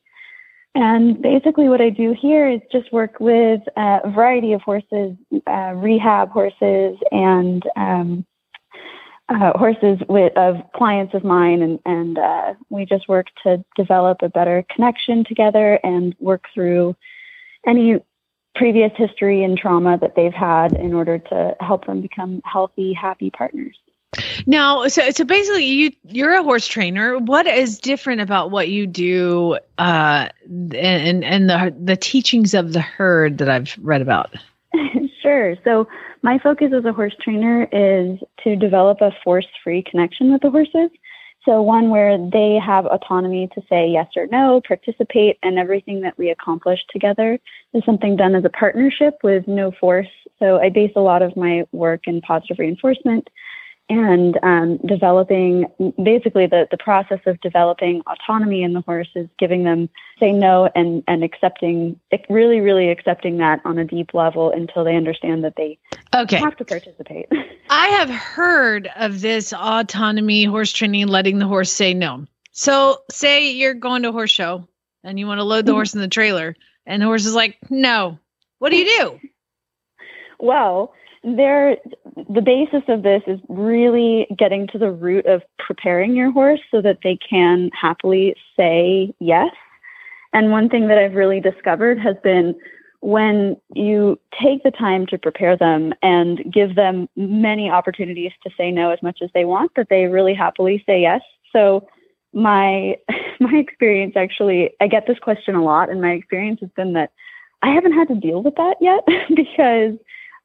And basically, what I do here is just work with a variety of horses, uh, rehab horses, and um, uh, horses with of clients of mine, and and uh, we just work to develop a better connection together and work through any previous history and trauma that they've had in order to help them become healthy, happy partners. Now, so so basically, you you're a horse trainer. What is different about what you do, uh, and and the the teachings of the herd that I've read about? <laughs> sure. So my focus as a horse trainer is to develop a force-free connection with the horses. So one where they have autonomy to say yes or no, participate, and everything that we accomplish together is something done as a partnership with no force. So I base a lot of my work in positive reinforcement and um, developing basically the, the process of developing autonomy in the horse is giving them say no and, and accepting really really accepting that on a deep level until they understand that they Okay, have to participate <laughs> I have heard of this autonomy horse training, letting the horse say no. So, say you're going to a horse show and you want to load the horse in the trailer, and the horse is like, "No." What do you do? well there the basis of this is really getting to the root of preparing your horse so that they can happily say yes. And one thing that i've really discovered has been when you take the time to prepare them and give them many opportunities to say no as much as they want that they really happily say yes. So my <laughs> my experience actually i get this question a lot and my experience has been that i haven't had to deal with that yet <laughs> because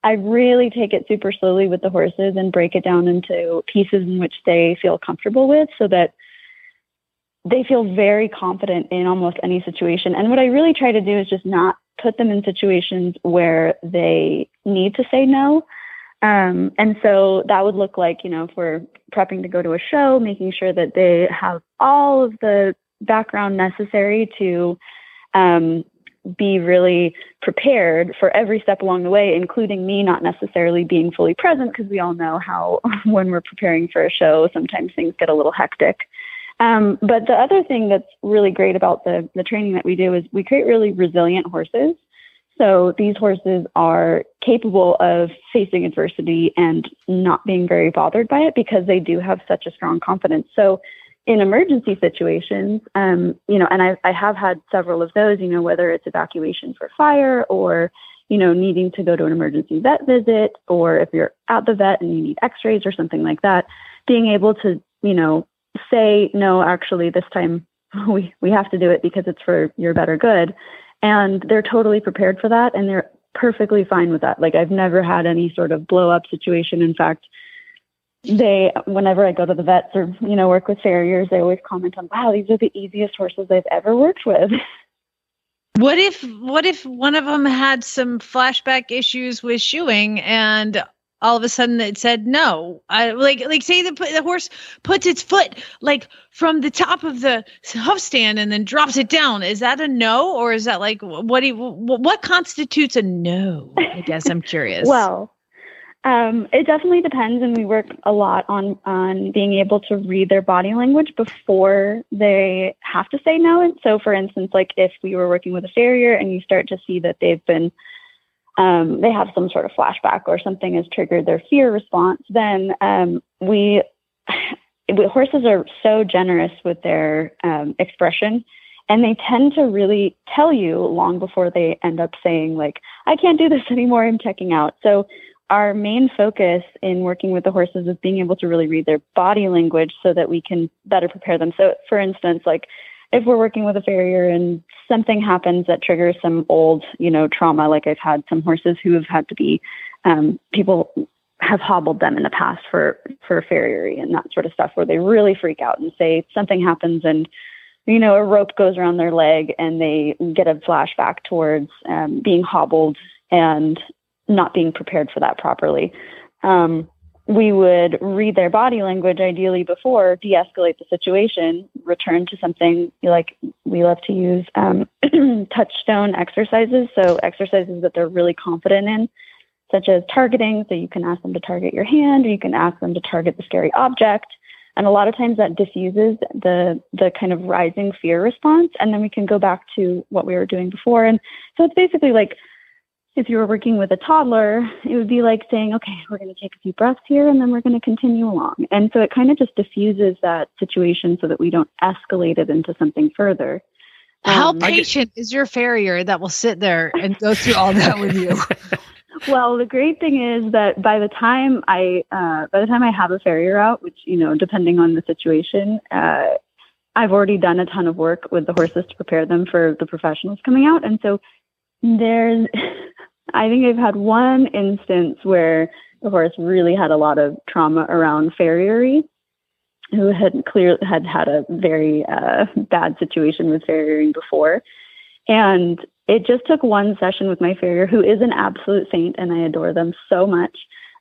I really take it super slowly with the horses and break it down into pieces in which they feel comfortable with so that they feel very confident in almost any situation. And what I really try to do is just not put them in situations where they need to say no. Um, and so that would look like, you know, if we're prepping to go to a show, making sure that they have all of the background necessary to um, be really prepared for every step along the way, including me not necessarily being fully present, because we all know how <laughs> when we're preparing for a show, sometimes things get a little hectic. Um, but the other thing that's really great about the, the training that we do is we create really resilient horses. So these horses are capable of facing adversity and not being very bothered by it because they do have such a strong confidence. So in emergency situations, um, you know, and I, I have had several of those, you know, whether it's evacuation for fire or, you know, needing to go to an emergency vet visit, or if you're at the vet and you need x-rays or something like that, being able to, you know, say, no, actually this time <laughs> we, we have to do it because it's for your better good. And they're totally prepared for that. And they're perfectly fine with that. Like I've never had any sort of blow up situation. In fact, they whenever I go to the vets or you know work with farriers, they always comment on, "Wow, these are the easiest horses I've ever worked with." <laughs> What if what if one of them had some flashback issues with shoeing and all of a sudden it said no? I, like like say the the horse puts its foot like from the top of the hoof stand and then drops it down. Is that a no or is that like what do you, what constitutes a no? I guess I'm curious. <laughs> well, Um, it definitely depends, and we work a lot on on being able to read their body language before they have to say no. And so, for instance, like if we were working with a farrier and you start to see that they've been um, they have some sort of flashback or something has triggered their fear response, then um, <sighs> we, horses are so generous with their um, expression and they tend to really tell you long before they end up saying like i can't do this <laughs> anymore i'm checking out so our main focus in working with the horses is being able to really read their body language so that we can better prepare them. So for instance like if we're working with a farrier and something happens that triggers some old you know trauma like i've had some horses who have had to be um, people have hobbled them in the past for for farriery and that sort of stuff where they really freak out and say something happens and you know, a rope goes around their leg and they get a flashback towards um, being hobbled and not being prepared for that properly. Um, we would read their body language ideally before, de escalate the situation, return to something like we love to use um, <clears throat> touchstone exercises. So, exercises that they're really confident in, such as targeting. So, you can ask them to target your hand or you can ask them to target the scary object and a lot of times that diffuses the the kind of rising fear response and then we can go back to what we were doing before and so it's basically like if you were working with a toddler it would be like saying okay we're going to take a few breaths here and then we're going to continue along. And so it kind of just diffuses that situation so that we don't escalate it into something further. How um, patient is your farrier that will sit there and go through all that with you? <laughs> Well, the great thing is that by the time I uh, by the time I have a farrier out, which you know, depending on the situation, uh, I've already done a ton of work with the horses to prepare them for the professionals coming out, and so there's, <laughs> I think I've had one instance where the horse really had a lot of trauma around farriery, who had clear had had a very uh, bad situation with farriering before, and it just took one session with my farrier, who is an absolute saint, and I adore them so much.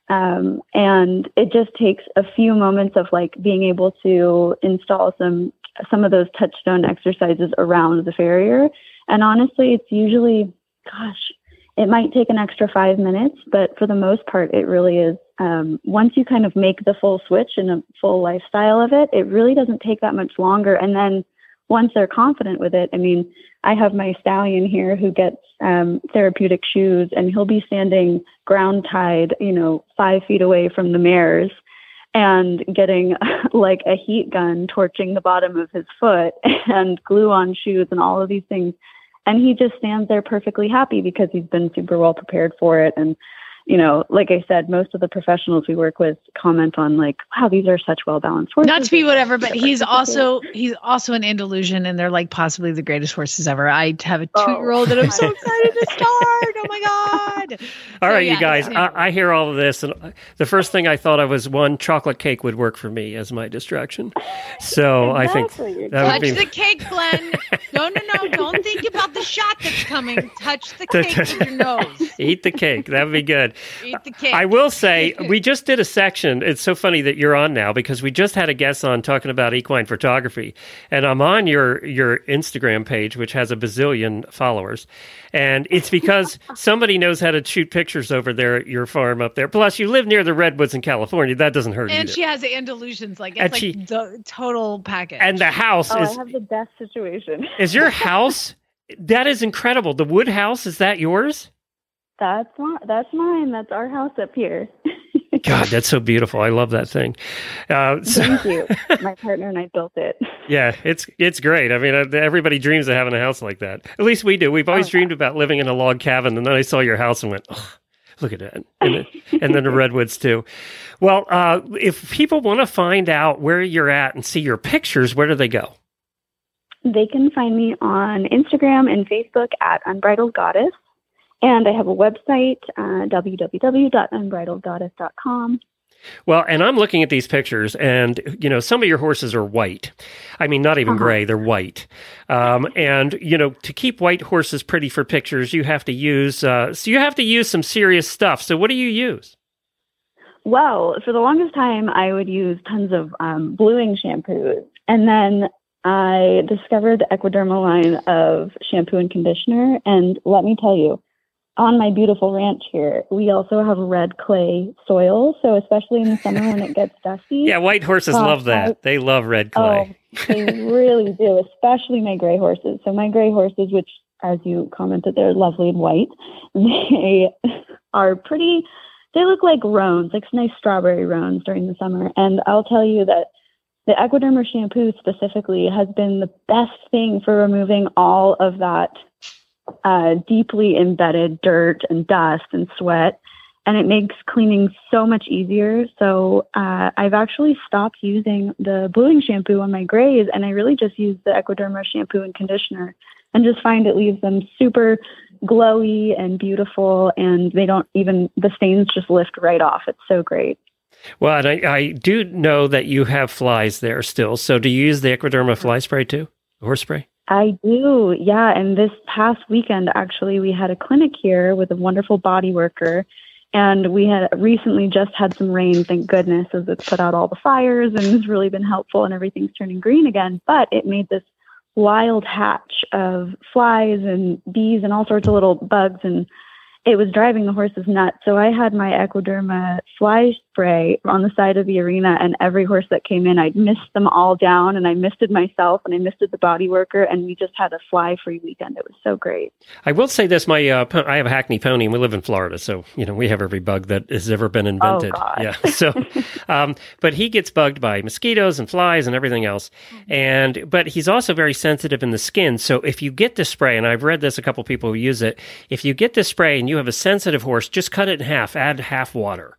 Um, and it just takes a few moments of like being able to install some some of those touchstone exercises around the farrier. And honestly, it's usually, gosh, it might take an extra five minutes, but for the most part, it really is. Um, once you kind of make the full switch and a full lifestyle of it, it really doesn't take that much longer. And then once they're confident with it, I mean, I have my stallion here who gets um, therapeutic shoes, and he'll be standing ground tied, you know, five feet away from the mares, and getting <laughs> like a heat gun torching the bottom of his foot, <laughs> and glue on shoes, and all of these things. And he just stands there perfectly happy because he's been super well prepared for it, and you know, like I said, most of the professionals we work with comment on like, wow, these are such well balanced horses. Not to be whatever, but he's also he's also an Andalusian and they're like possibly the greatest horses ever. I have a two year old oh. and I'm so <laughs> excited to start. Oh my God. <laughs> All so, right, yeah, you guys. I, I, hear all of this and the first thing I thought of was one chocolate cake would work for me as my distraction. So exactly. I think that touch would be... the cake, Glenn. no, no, no. <laughs> Don't think about the shot that's coming. Touch the cake with your nose. Eat the cake. That would be good. Eat the cake. I will say, <laughs> we just did a section. It's so funny that you're on now because we just had a guest on talking about equine photography, and I'm on your your Instagram page, which has a bazillion followers, and it's because <laughs> somebody knows how to shoot pictures over there at your farm up there. Plus, you live near the redwoods in California. That doesn't hurt. And either. she has Andalusians, like it's and like she, the total package. And the house oh, is. I have the best situation. is your <laughs> house? That is incredible. The wood house is that yours? That's my, that's mine. That's our house up here. <laughs> God, that's so beautiful. I love that thing. Uh, so, Thank you. <laughs> My partner and I built it. <laughs> Yeah, it's it's great. I mean, uh, everybody dreams of having a house like that. At least we do. We've always oh, dreamed about living in a log cabin, and then I saw your house and went, oh, look at that, and, then, and then the redwoods too. Well, uh, if people want to find out where you're at and see your pictures, where do they go? They can find me on Instagram and Facebook at Unbridled Goddess. And I have a website, uh, www.unbridledgoddess.com. Well, and I'm looking at these pictures, and you know, some of your horses are white. I mean, not even uh-huh. gray; they're white. Um, and you know, to keep white horses pretty for pictures, you have to use uh, so you have to use some serious stuff. So, what do you use? Well, for the longest time, I would use tons of um, bluing shampoos, and then I discovered the Equiderma line of shampoo and conditioner. And let me tell you, on my beautiful ranch here, we also have red clay soil. So especially in the summer when it gets dusty. Yeah, white horses Uh, love that. I- they love red clay. Oh, they really do, especially my gray horses. So my gray horses, which as you commented, they're lovely and white. <laughs> They are pretty. They look like roans, like nice strawberry roans during the summer. And I'll tell you that the Equiderma shampoo specifically has been the best thing for removing all of that uh, deeply embedded dirt and dust and sweat. And it makes cleaning so much easier. So uh, I've actually stopped using the bluing shampoo on my grays, and I really just use the Equiderma shampoo and conditioner, and just find it leaves them super glowy and beautiful, and they don't even the stains just lift right off. It's so great. Well, and I, I do know that you have flies there still. So do you use the Equiderma fly spray too? Horse spray? I do, yeah. And this past weekend, actually, we had a clinic here with a wonderful body worker. And we had recently just had some rain, thank goodness, as it's put out all the fires and has really been helpful and everything's turning green again. But it made this wild hatch of flies and bees and all sorts of little bugs. And it was driving the horses nuts. So I had my Equiderma fly spray on the side of the arena, and every horse that came in, I'd mist them all down, and I misted myself, and I misted the body worker, and we just had a fly-free weekend. It was so great. I will say this: my uh, po- I have a Hackney pony, and we live in Florida, so you know we have every bug that has ever been invented. Oh. Yeah. So, <laughs> um, but he gets bugged by mosquitoes and flies and everything else, and but he's also very sensitive in the skin. So if you get the spray, and I've read this a couple people who use it, if you get the spray and you have a sensitive horse, just cut it in half, add half water.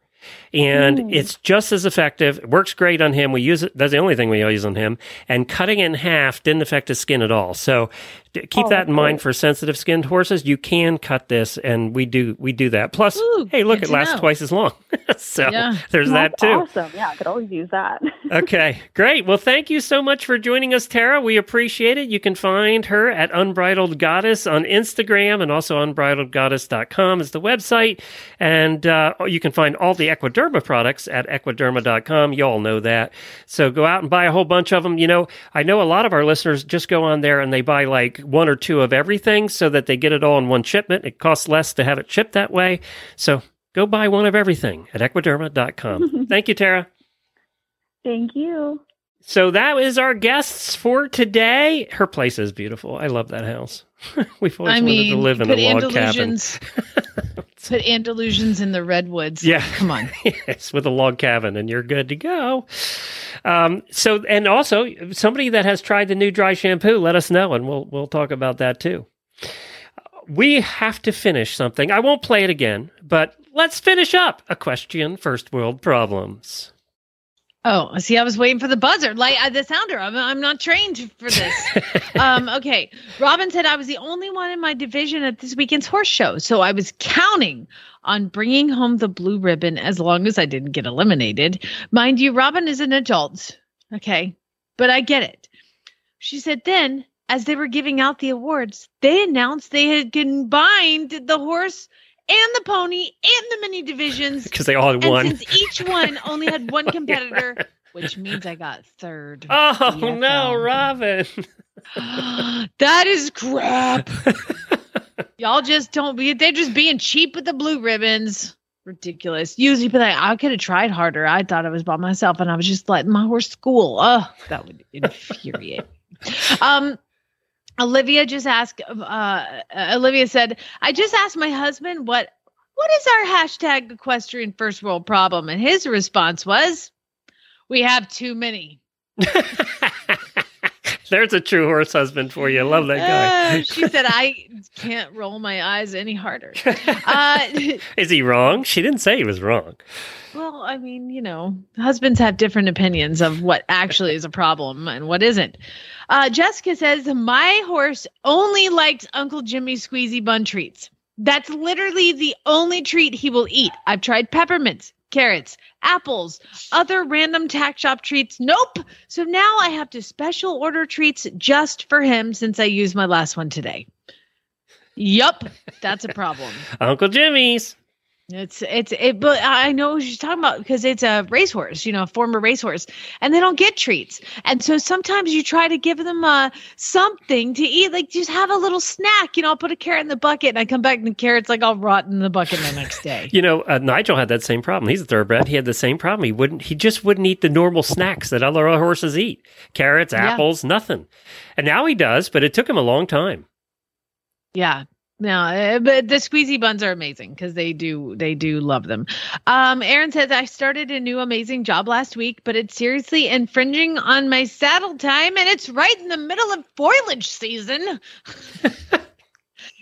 And hmm. it's just as effective. It works great on him. We use it. That's the only thing we use on him. And cutting it in half didn't affect his skin at all. So keep Oh, that in mind for sensitive skinned horses. You can cut this, and we do we do that. Plus, Ooh, hey, look, it lasts know. twice as long. <laughs> so Yeah. there's that too. Awesome. Yeah, I could always use that. <laughs> Okay, great. Well, thank you so much for joining us, Tara. We appreciate it. You can find her at Unbridled Goddess on Instagram and also unbridledgoddess.com is the website. And uh, you can find all the Equiderma products at equiderma.com. You all know that. So go out and buy a whole bunch of them. You know, I know a lot of our listeners just go on there and they buy like one or two of everything so that they get it all in one shipment. It costs less to have it shipped that way. So go buy one of everything at equiderma.com. <laughs> thank you, Tara. Thank you. So that is our guests for today. Her place is beautiful. I love that house. <laughs> We've always I wanted mean, to live in a put log cabin. <laughs> Andalusians, put <laughs> Andalusians in the redwoods. Yeah. come on. <laughs> yes, with a log cabin, and you're good to go. Um, so, and also somebody that has tried the new dry shampoo, let us know, and we'll we'll talk about that too. We have to finish something. I won't play it again, but let's finish up a question. First world problems. Oh, see, I was waiting for the buzzer, like uh, the sounder. I'm, I'm not trained for this. <laughs> um, okay. Robin said I was the only one in my division at this weekend's horse show, so I was counting on bringing home the blue ribbon as long as I didn't get eliminated. Mind you, Robin is an adult. Okay, but I get it. She said then, as they were giving out the awards, they announced they had combined the horse and the pony and the mini divisions <laughs> Because they all had and one. since each one <laughs> only had one competitor, <laughs> which means I got third. Oh DFL. no, Robin. <gasps> that is crap. Y'all just don't be, they're just being cheap with the blue ribbons. Ridiculous. Usually, but I, I could have tried harder. I thought I was by myself and I was just letting my horse school. Oh, that would infuriate. me. um, Olivia just asked, uh, Olivia said, I just asked my husband what what is our hashtag equestrian first world problem? And his response was, We have too many. <laughs> There's a true horse husband for you. I love that guy. Uh, <laughs> she said, I can't roll my eyes any harder. <laughs> Uh, <laughs> Is he wrong? She didn't say he was wrong. well, I mean, you know, husbands have different opinions of what actually is a problem and what isn't. Uh, Jessica says, My horse only likes Uncle Jimmy's squeezy bun treats. That's literally the only treat he will eat. I've tried peppermints, carrots, apples, other random tack shop treats. Nope. So now I have to special order treats just for him since I used my last one today. Yup, that's a problem. <laughs> Uncle Jimmy's. It's it's it, but I know what you're talking about because it's a racehorse, you know, a former racehorse, and they don't get treats, and so sometimes you try to give them uh something to eat, like just have a little snack, you know. I'll put a carrot in the bucket, and I come back and the carrot's like all rotten in the bucket the next day. <laughs> You know, uh, Nigel had that same problem. He's a thoroughbred. He had the same problem. He wouldn't. He just wouldn't eat the normal snacks that other horses eat: carrots, Yeah. apples, nothing. And now he does, but it took him a long time. Yeah. No, uh, but the squeezy buns are amazing because they do they do love them. Um, Aaron says I started a new amazing job last week, but it's seriously infringing on my saddle time, and it's right in the middle of foliage season. <laughs>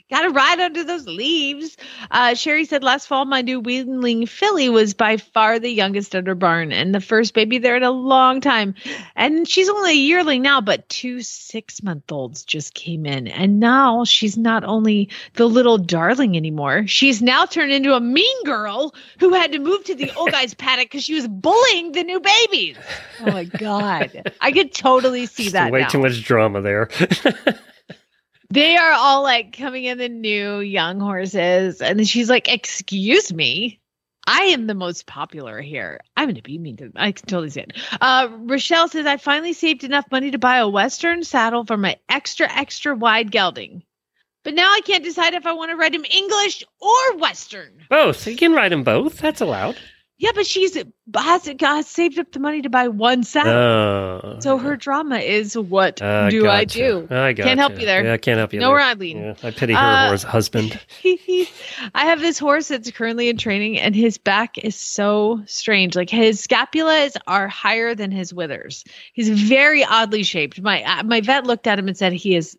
Got to ride under those leaves. Uh, Sherry said last fall my new weanling filly was by far the youngest her barn and the first baby there in a long time. And she's only a yearling now, but two six month olds just came in. And now she's not only the little darling anymore, she's now turned into a mean girl who had to move to the old guy's <laughs> paddock because she was bullying the new babies. Oh my God. I could totally see that. way now. too much drama there. <laughs> They are all like coming in the new young horses. And she's like, Excuse me. I am the most popular here. I'm going to be mean to them. I can totally see it. Uh, Rochelle says, I finally saved enough money to buy a Western saddle for my extra, extra wide gelding. But now I can't decide if I want to ride him English or Western. both. You can ride them both. That's allowed. Yeah, but she's has, has saved up the money to buy one saddle. Oh. so her drama is, What Uh, do I do? I got Can't help you there. Yeah, I can't help you No there. riding. Yeah, I pity her Uh, horse husband. <laughs> I have this horse that's currently in training, and his back is so strange. Like his scapulas are higher than his withers. He's very oddly shaped. My uh, my vet looked at him and said he is.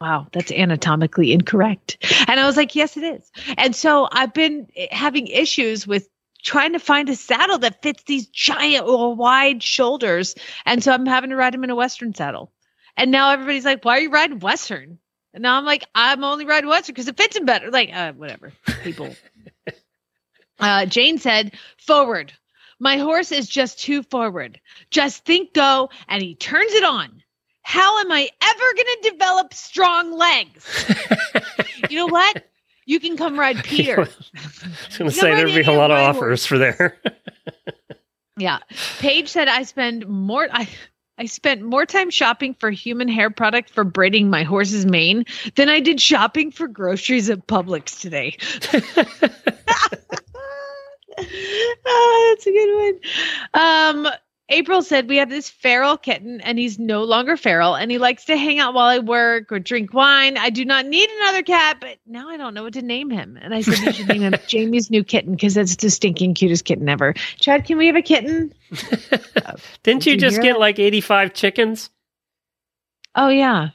Wow, that's anatomically incorrect. And I was like, yes, it is. And so I've been having issues with trying to find a saddle that fits these giant or wide shoulders. And so I'm having to ride him in a Western saddle. And now everybody's like, why are you riding Western? And now I'm like, I'm only riding Western because it fits him better. Like, uh, whatever. People. <laughs> uh, Jane said, forward. My horse is just too forward. Just think go, and he turns it on. How am I ever going to develop strong legs? <laughs> you know what? You can come ride Peter. <laughs> I was going to say there'd be a lot of offers for there. <laughs> Yeah. Paige said I spend more I I spent more time shopping for human hair product for braiding my horse's mane than I did shopping for groceries at Publix today. oh, <laughs> that's a good one. Um April said we have this feral kitten and he's no longer feral and he likes to hang out while I work or drink wine. I do not need another cat, but now I don't know what to name him. And I said you should name him <laughs> Jamie's new kitten because that's the stinking cutest kitten ever. Chad, can we have a kitten? <laughs> Didn't you you just get that? like 85 chickens? Oh yeah.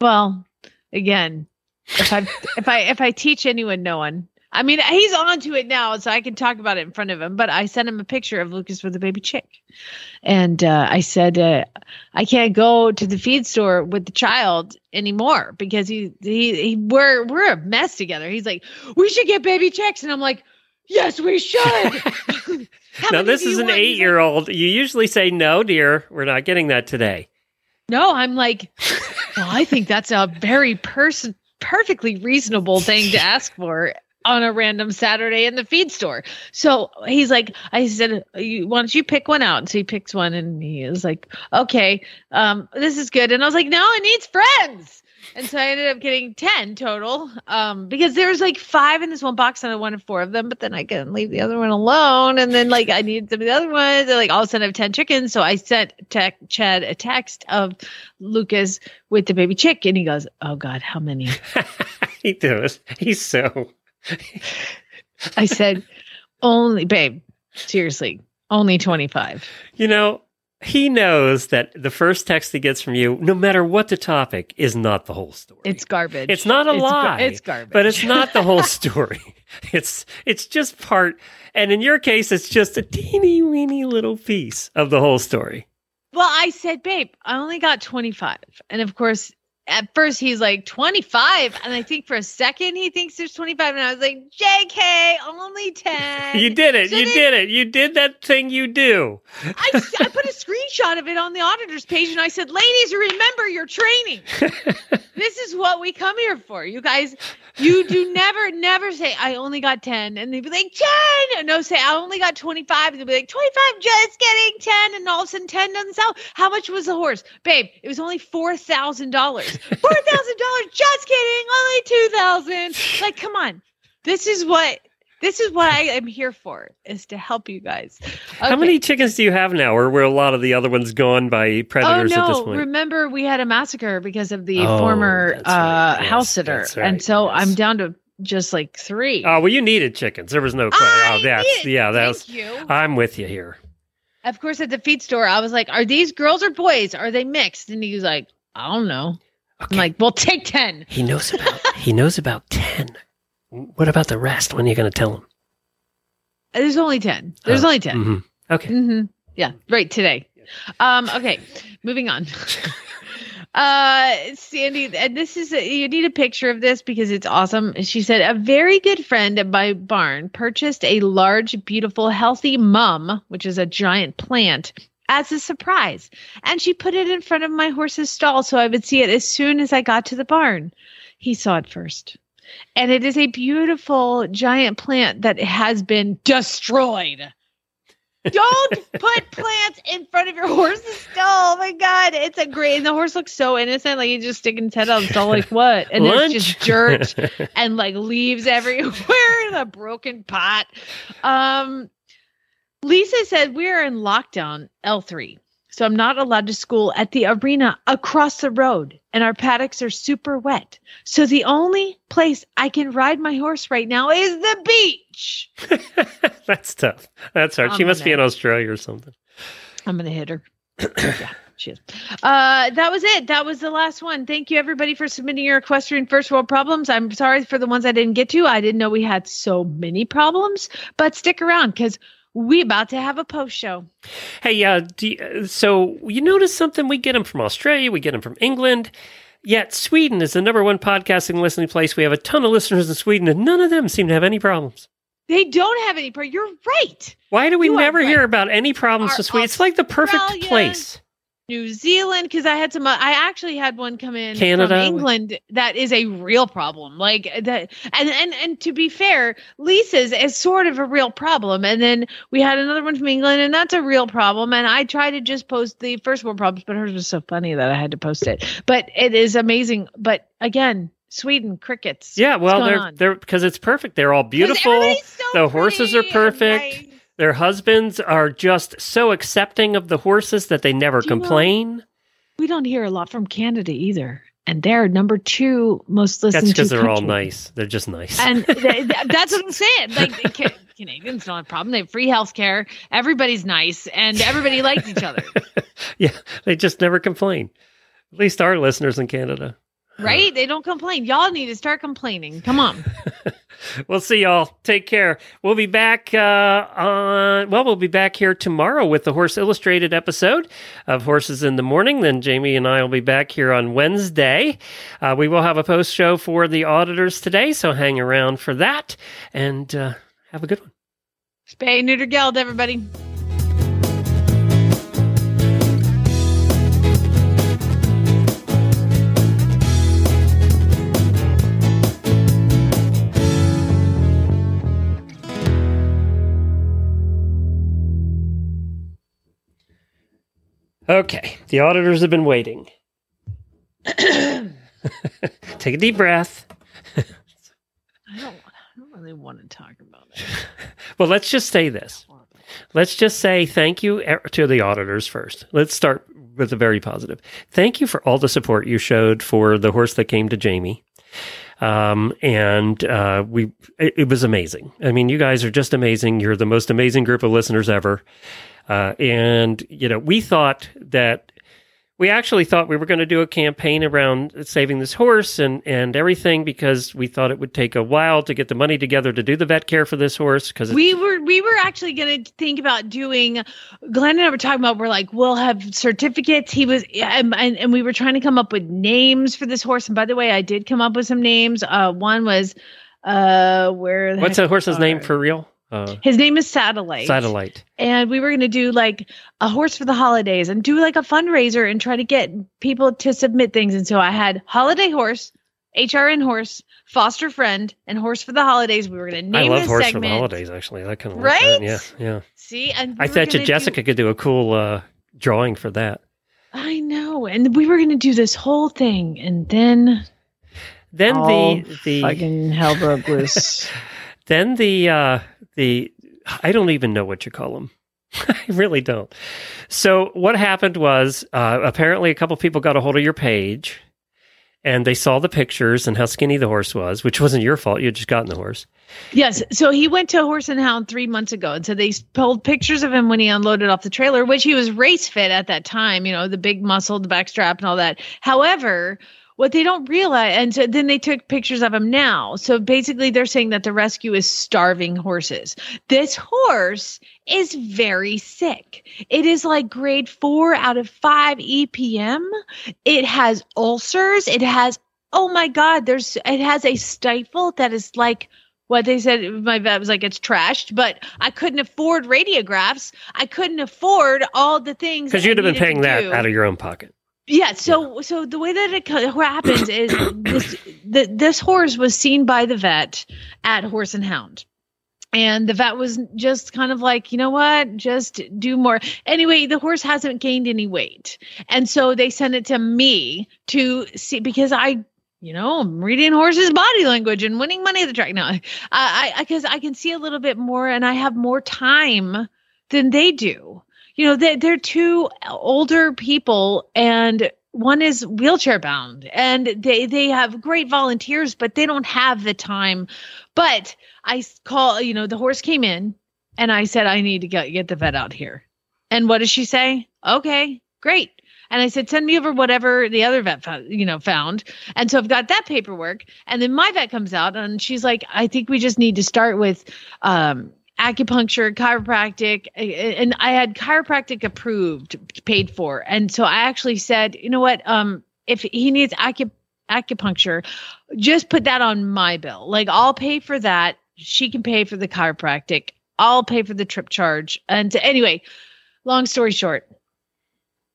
Well, again, if I if I if I teach anyone, no one. I mean, he's on to it now, so I can talk about it in front of him. But I sent him a picture of Lucas with a baby chick, and uh, I said uh, I can't go to the feed store with the child anymore because he, he he we're we're a mess together. He's like, we should get baby chicks, and I'm like, yes, we should. <laughs> <laughs> Now, this is an eight year old. You usually say, no, dear, we're not getting that today. No, I'm like, well, I think that's a very person perfectly reasonable thing to ask for on a random Saturday in the feed store. So he's like, I said, why don't you pick one out? And so he picks one and he is like, okay, um, this is good. And I was like, no, it needs friends. And so I ended up getting 10 total um, because there was like five in this one box and I wanted four of them, but then I couldn't leave the other one alone. And then like I needed some of the other ones. And like all of a sudden I have 10 chickens. So I sent Chad a text of Lucas with the baby chick and he goes, oh God, how many? <laughs> he does. He's so. <laughs> I said, only, babe, seriously, only 25. You know, he knows that the first text he gets from you, no matter what the topic, is not the whole story. It's garbage. It's not a It's gar- lie. it's garbage. But it's not the whole <laughs> story. It's it's just part and in your case it's just a teeny weeny little piece of the whole story. Well, I said, babe, I only got 25. And of course, at first he's like 25 and i think for a second he thinks there's 25 and i was like jk only 10 You did it. So you then did it. You did that thing you do. I, I put a screenshot of it on the auditor's page and i said ladies remember your training. <laughs> This is what we come here for. You guys you do never never say i only got 10 and they'd be like 10 no say i only got 25 and they'd be like 25 just getting 10 and all of a sudden 10 doesn't sell. How much was the horse? Babe it was only $4000 $4000 just kidding only 2000 like come on this is what this is what i am here for is to help you guys How many chickens do you have now, or were a lot of the other ones gone by predators oh at this no! point? Remember, we had a massacre because of the Oh, former right. uh, Yes, house sitter, right. and so Yes. I'm down to just like three. oh well, you needed chickens. There was no. I Oh, that's did. yeah. That's. Thank you. I'm with you here. of course, at the feed store, I was like, "Are these girls or boys? Are they mixed?" And he was like, "I don't know." Okay. I'm like, "Well, take ten. He knows about. he knows about ten. What about the rest? When are you going to tell him? There's only ten. There's Oh, only 10 mhm. Okay. Mm-hmm. Yeah, right today. Um, okay, moving on. <laughs> uh, Sandy, and this is a, you need a picture of this because it's awesome. She said a very good friend at my barn purchased a large, beautiful, healthy mum, which is a giant plant. As a surprise, and she put it in front of my horse's stall so I would see it as soon as I got to the barn. He saw it first. And it is a beautiful giant plant that has been destroyed. Don't <laughs> put plants in front of your horse's stall. Oh my god, it's a great. And the horse looks so innocent, like he's just sticking his head out the stall, like what? And Lunch. there's just dirt <laughs> and like leaves everywhere in a broken pot. Um, Lisa said we're in lockdown L3. So I'm not allowed to school at the arena across the road and our paddocks are super wet. So the only place I can ride my horse right now is the beach. <laughs> That's tough. That's hard. She I'm must be in Australia or something. I'm gonna hit her. <coughs> yeah, she is. Uh, that was it. That was the last one. Thank you everybody for submitting your equestrian first world problems. I'm sorry for the ones I didn't get to. I didn't know we had so many problems, but stick around because we about to have a post show. Hey, uh, you- uh, so you notice something? We get them from Australia, we get them from England. Yet Sweden is the number one podcasting listening place. We have a ton of listeners in Sweden, and none of them seem to have any problems. They don't have any. Pro- You're right. Why do we You never right. hear about any problems Our with Sweden? It's like the perfect place. New Zealand, because I had some. uh, I actually had one come in Canada. from England. That is a real problem. Like that, and and and to be fair, Lisa's is sort of a real problem. And then we had another one from England, and that's a real problem. And I tried to just post the first world problems, but hers was so funny that I had to post it. But it is amazing. But again, Sweden crickets. Yeah, well, they're on? they're because it's perfect. They're all beautiful. so The horses are pretty and perfect. Their husbands are just so accepting of the horses that they never Do you know- complain. We don't hear a lot from Canada either, and they're number two most listened That's because they're all nice. They're just nice. and <laughs> th- th- that's what I'm saying. Like Canadians don't have a problem; they have free health care. Everybody's nice, and everybody likes each other, <laughs> yeah, they just never complain. At least our listeners in Canada. right? They don't complain. Y'all need to start complaining. Come on. <laughs> We'll see y'all. Take care. We'll be back uh, on, well, we'll be back here tomorrow with the Horse Illustrated episode of Horses in the Morning. Then Jamie and I will be back here on Wednesday. Uh, we will have a post show for the auditors today, so hang around for that and uh, have a good one. Spay neuter geld, everybody. Okay, the auditors have been waiting. <coughs> Take a deep breath. I don't. I don't really want to talk about it. <laughs> Well, let's just say this. Let's just say thank you to the auditors first. Let's start with the very positive. Thank you for all the support you showed for the horse that came to Jamie. Um, and uh, we, it, it was amazing. I mean, you guys are just amazing. You're the most amazing group of listeners ever. Uh, and you know, we thought that we actually thought we were going to do a campaign around saving this horse and, and everything because we thought it would take a while to get the money together to do the vet care for this horse because we were we were actually going to think about doing glenn and i were talking about we're like we'll have certificates. He was and, and, and we were trying to come up with names for this horse. And by the way i did come up with some names. Uh one was uh where the what's the horse's name for real uh, his name is satellite. Satellite. And we were going to do like a horse for the holidays and do like a fundraiser and try to get people to submit things. And so i had holiday horse hrn horse foster friend and horse for the holidays. We were going to name. i love this horse segment for the holidays actually. That kind of Right? yeah yeah. See and we i bet you gonna do- jessica could do a cool uh, drawing for that. I know. And we were going to do this whole thing and then then all the the fucking hell broke loose. <laughs> Then the uh the i don't even know what you call them <laughs> i really don't so what happened was uh apparently a couple people got a hold of your page and they saw the pictures and how skinny the horse was which wasn't your fault you had just gotten the horse Yes. So he went to Horse and Hound three months ago. And so they pulled pictures of him when he unloaded off the trailer, which he was race fit at that time, you know, the big muscle, the backstrap, and all that. However, what they don't realize, and so then they took pictures of him now. So basically, they're saying that the rescue is starving horses. This horse is very sick. It is like grade four out of five EPM. It has ulcers. It has, oh my God, there's, it has a stifle that is like, what they said my vet was like it's trashed but i couldn't afford radiographs i couldn't afford all the things because you'd have been paying that out of your own pocket yeah so so the way that it happens is <coughs> this the, this horse was seen by the vet at horse and hound and the vet was just kind of like you know what just do more anyway the horse hasn't gained any weight and so they sent it to me to see because i you know, I'm reading horses' body language and winning money at the track. now. I, I, because I can see a little bit more, and I have more time than they do. You know, they they're two older people, and one is wheelchair bound, and they they have great volunteers, but they don't have the time. But i call, you know, the horse came in, and I said I need to get get the vet out here. And what does she say? Okay, great. And I said, send me over whatever the other vet found, you know, found. And so I've got that paperwork. And then my vet comes out and she's like, I think we just need to start with um, acupuncture, chiropractic. And I had chiropractic approved, paid for. And so I actually said, you know what? Um, if he needs acu- acupuncture, just put that on my bill. Like I'll pay for that. She can pay for the chiropractic. I'll pay for the trip charge. And anyway, long story short,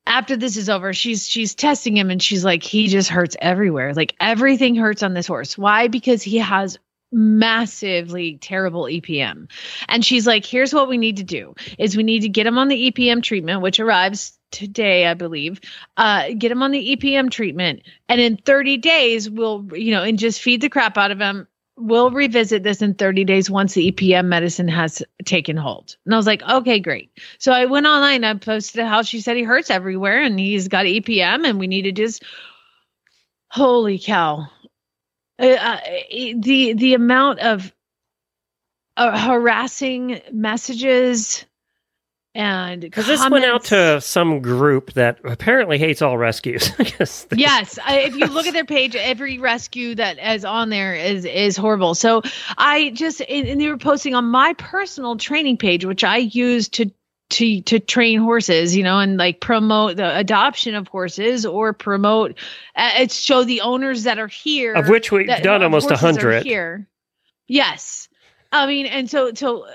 after this is over, she's she's testing him and she's like, he just hurts everywhere. Like everything hurts on this horse. Why? Because he has massively terrible EPM. And she's like, here's what we need to do is we need to get him on the EPM treatment, which arrives today, I believe. Uh, get him on the EPM treatment. And in 30 days, we'll, you know, and just feed the crap out of him. We'll revisit this in 30 days once the EPM medicine has taken hold. And I was like, okay, great. So I went online, I posted how she said he hurts everywhere and he's got EPM and we need to just, holy cow. Uh, uh, the the amount of uh, harassing messages and because this went out to some group that apparently hates all rescues <laughs> i guess. Yes I, if you look at their page every rescue that is on there is is horrible. So i just and, and they were posting on my personal training page which i use to to to train horses you know and like promote the adoption of horses or promote uh, it's show the owners that are here Of which we've that- done almost a hundred. here yes i mean and so so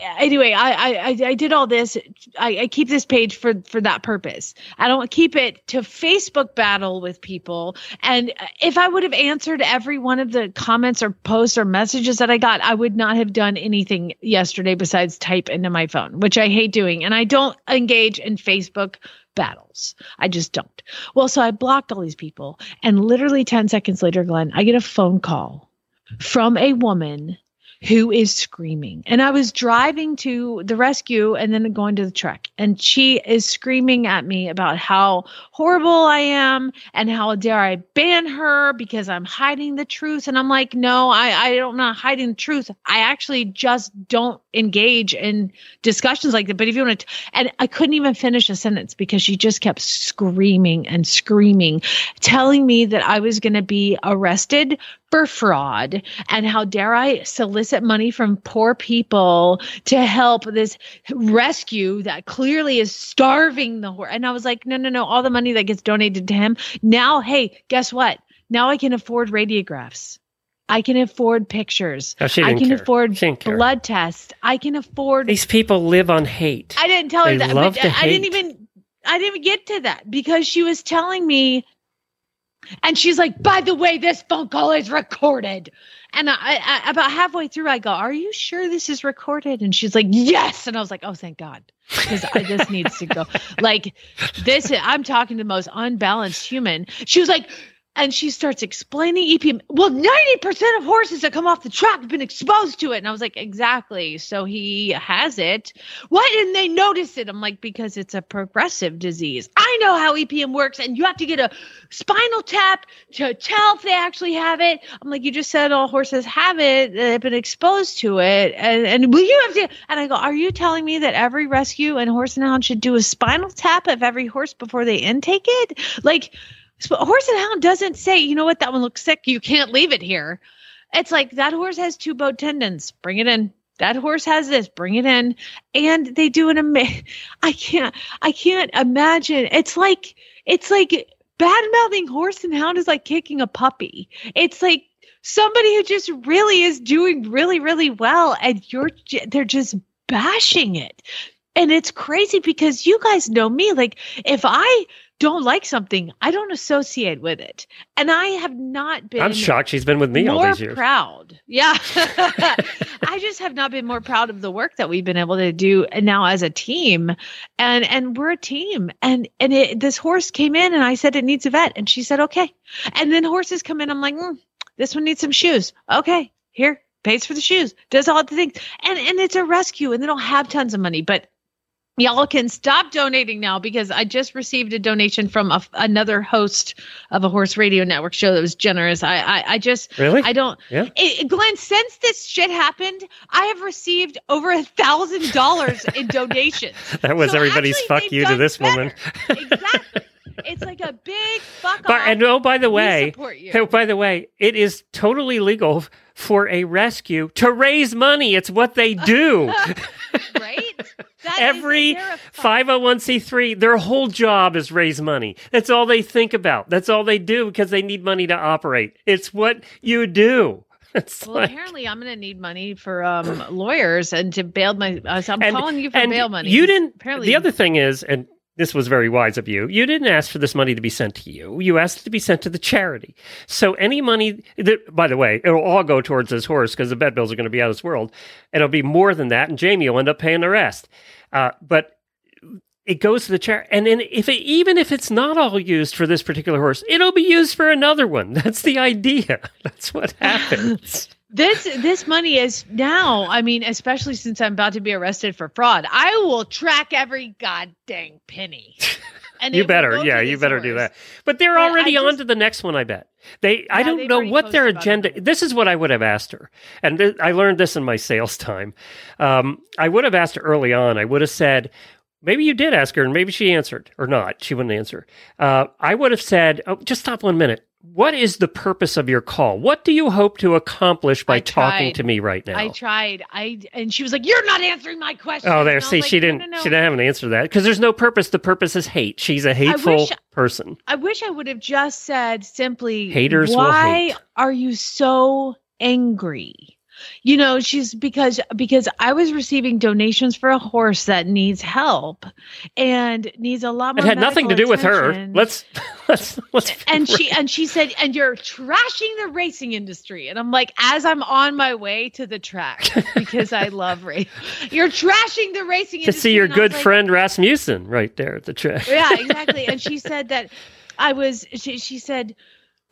anyway I, I i did all this. I, I keep this page for for that purpose. I don't keep it to facebook battle with people. And if i would have answered every one of the comments or posts or messages that i got i would not have done anything yesterday besides type into my phone which i hate doing. And i don't engage in facebook battles. I just don't. Well so i blocked all these people. And literally 10 seconds later glenn i get a phone call from a woman who is screaming. And I was driving to the rescue and then going to the truck. And she is screaming at me about how horrible I am and how dare I ban her because I'm hiding the truth. And I'm like, no, I, I don't, not hiding the truth. I actually just don't engage in discussions like that. But if you want to, and I couldn't even finish a sentence because she just kept screaming and screaming, telling me that I was going to be arrested for fraud and how dare I solicit money from poor people to help this rescue that clearly is starving the horse. And I was like, no, no, no, all the money that gets donated to him. Now, hey, guess what? Now I can afford radiographs. I can afford pictures. I can care. afford She didn't care. blood tests. I can afford These people live on hate. I didn't tell They her that. love but to I didn't even I didn't get to that because she was telling me and she's like, by the way, this phone call is recorded. And I, I about halfway through, I go, Are you sure this is recorded? And she's like, Yes. And I was like, Oh, thank God. Because this needs to go. Like this, I'm talking to the most unbalanced human. She was like, and she starts explaining EPM. Well, 90% of horses that come off the track have been exposed to it. And I was like, exactly. So he has it. Why didn't they notice it? I'm like, because it's a progressive disease. I know how EPM works, and you have to get a spinal tap to tell if they actually have it. I'm like, you just said all horses have it, they've been exposed to it. And, and will you have to? And I go, are you telling me that every rescue and horse and hound should do a spinal tap of every horse before they intake it? Like, Sp- horse and hound doesn't say, you know what, that one looks sick. You can't leave it here. It's like that horse has two bowed tendons. Bring it in. That horse has this. Bring it in. And they do an amazing. <laughs> I can't. I can't imagine. It's like. It's like bad mouthing horse and hound is like kicking a puppy. It's like somebody who just really is doing really really well, and you're. They're just bashing it. And it's crazy because you guys know me. Like, if I don't like something, I don't associate with it. And I have not been I'm shocked she's been with me all these years. proud. Yeah. <laughs> <laughs> I just have not been more proud of the work that we've been able to do now as a team. And and we're a team. And and it, this horse came in and I said it needs a vet and she said okay. And then horses come in I'm like, mm, this one needs some shoes. Okay. Here. Pays for the shoes. Does all the things. And and it's a rescue and they don't have tons of money, but Y'all can stop donating now because I just received a donation from a, another host of a horse radio network show that was generous. I I, I just Really? I don't. Yeah. It, Glenn, since this shit happened, I have received over a thousand dollars in <laughs> donations. That was So everybody's actually, fuck you to this better. woman. exactly. It's like a big fuck But off. and oh, by the way, oh, by the way, it is totally legal for a rescue to raise money. It's what they do. <laughs> right? <laughs> Every they're a fuck- 501c3, their whole job is raise money. That's all they think about. That's all they do because they need money to operate. It's what you do. <laughs> It's Well, like, apparently, I'm going to need money for um, lawyers and to bail my. Uh, so I'm and- calling you for bail money. You didn't. Apparently, the other thing is, and this was very wise of you. You didn't ask for this money to be sent to you. You asked it to be sent to the charity. So any money that, by the way, it'll all go towards this horse because the vet bills are going to be out of this world. It'll be more than that, and Jamie will end up paying the rest. Uh, but it goes to the charity, and then if it, even if it's not all used for this particular horse, it'll be used for another one. <laughs> That's the idea. <laughs> That's what happens. This this money is now. I mean, especially since I'm about to be arrested for fraud, I will track every goddamn penny. <laughs> And you better, yeah, you better do that. But they're But already on to the next one. I bet they. I don't know what their agenda. This is what I would have asked her, and th- I learned this in my sales time. Um, I would have asked her early on. I would have said. Maybe you did ask her, and maybe she answered, or not. She wouldn't answer. Uh, I would have said, "Oh, just stop one minute. What is the purpose of your call? What do you hope to accomplish by talking to me right now?" I tried. I and she was like, "You're not answering my question." Oh, there. I See, like, she "No, didn't. no, no." She didn't have an answer to that because there's no purpose. The purpose is hate. She's a hateful wish- person. I wish I would have just said simply, Haters why hate." are you so angry? You know, she's because because I was receiving donations for a horse that needs help and needs a lot more. It had nothing to do medical with her. <laughs> Let's let's let's. and she and she said, and you're trashing the racing industry. And I'm like, as I'm on my way to the track because I love race, <laughs> you're trashing the racing industry. to industry. see your And I was good like, friend Rasmussen right there at the track. yeah, <laughs> exactly. And she said that I was. She, she said,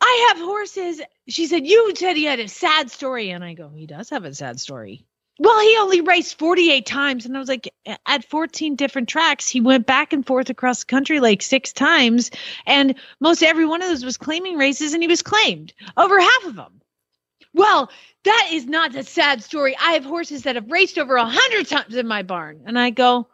I have horses. She said, You said he had a sad story. And I go, He does have a sad story. Well, he only raced 48 times. And I was like, At 14 different tracks, he went back and forth across the country like six times. And most every one of those was claiming races, and he was claimed over half of them. Well, that is not a sad story. I have horses that have raced over a hundred times in my barn. And I go,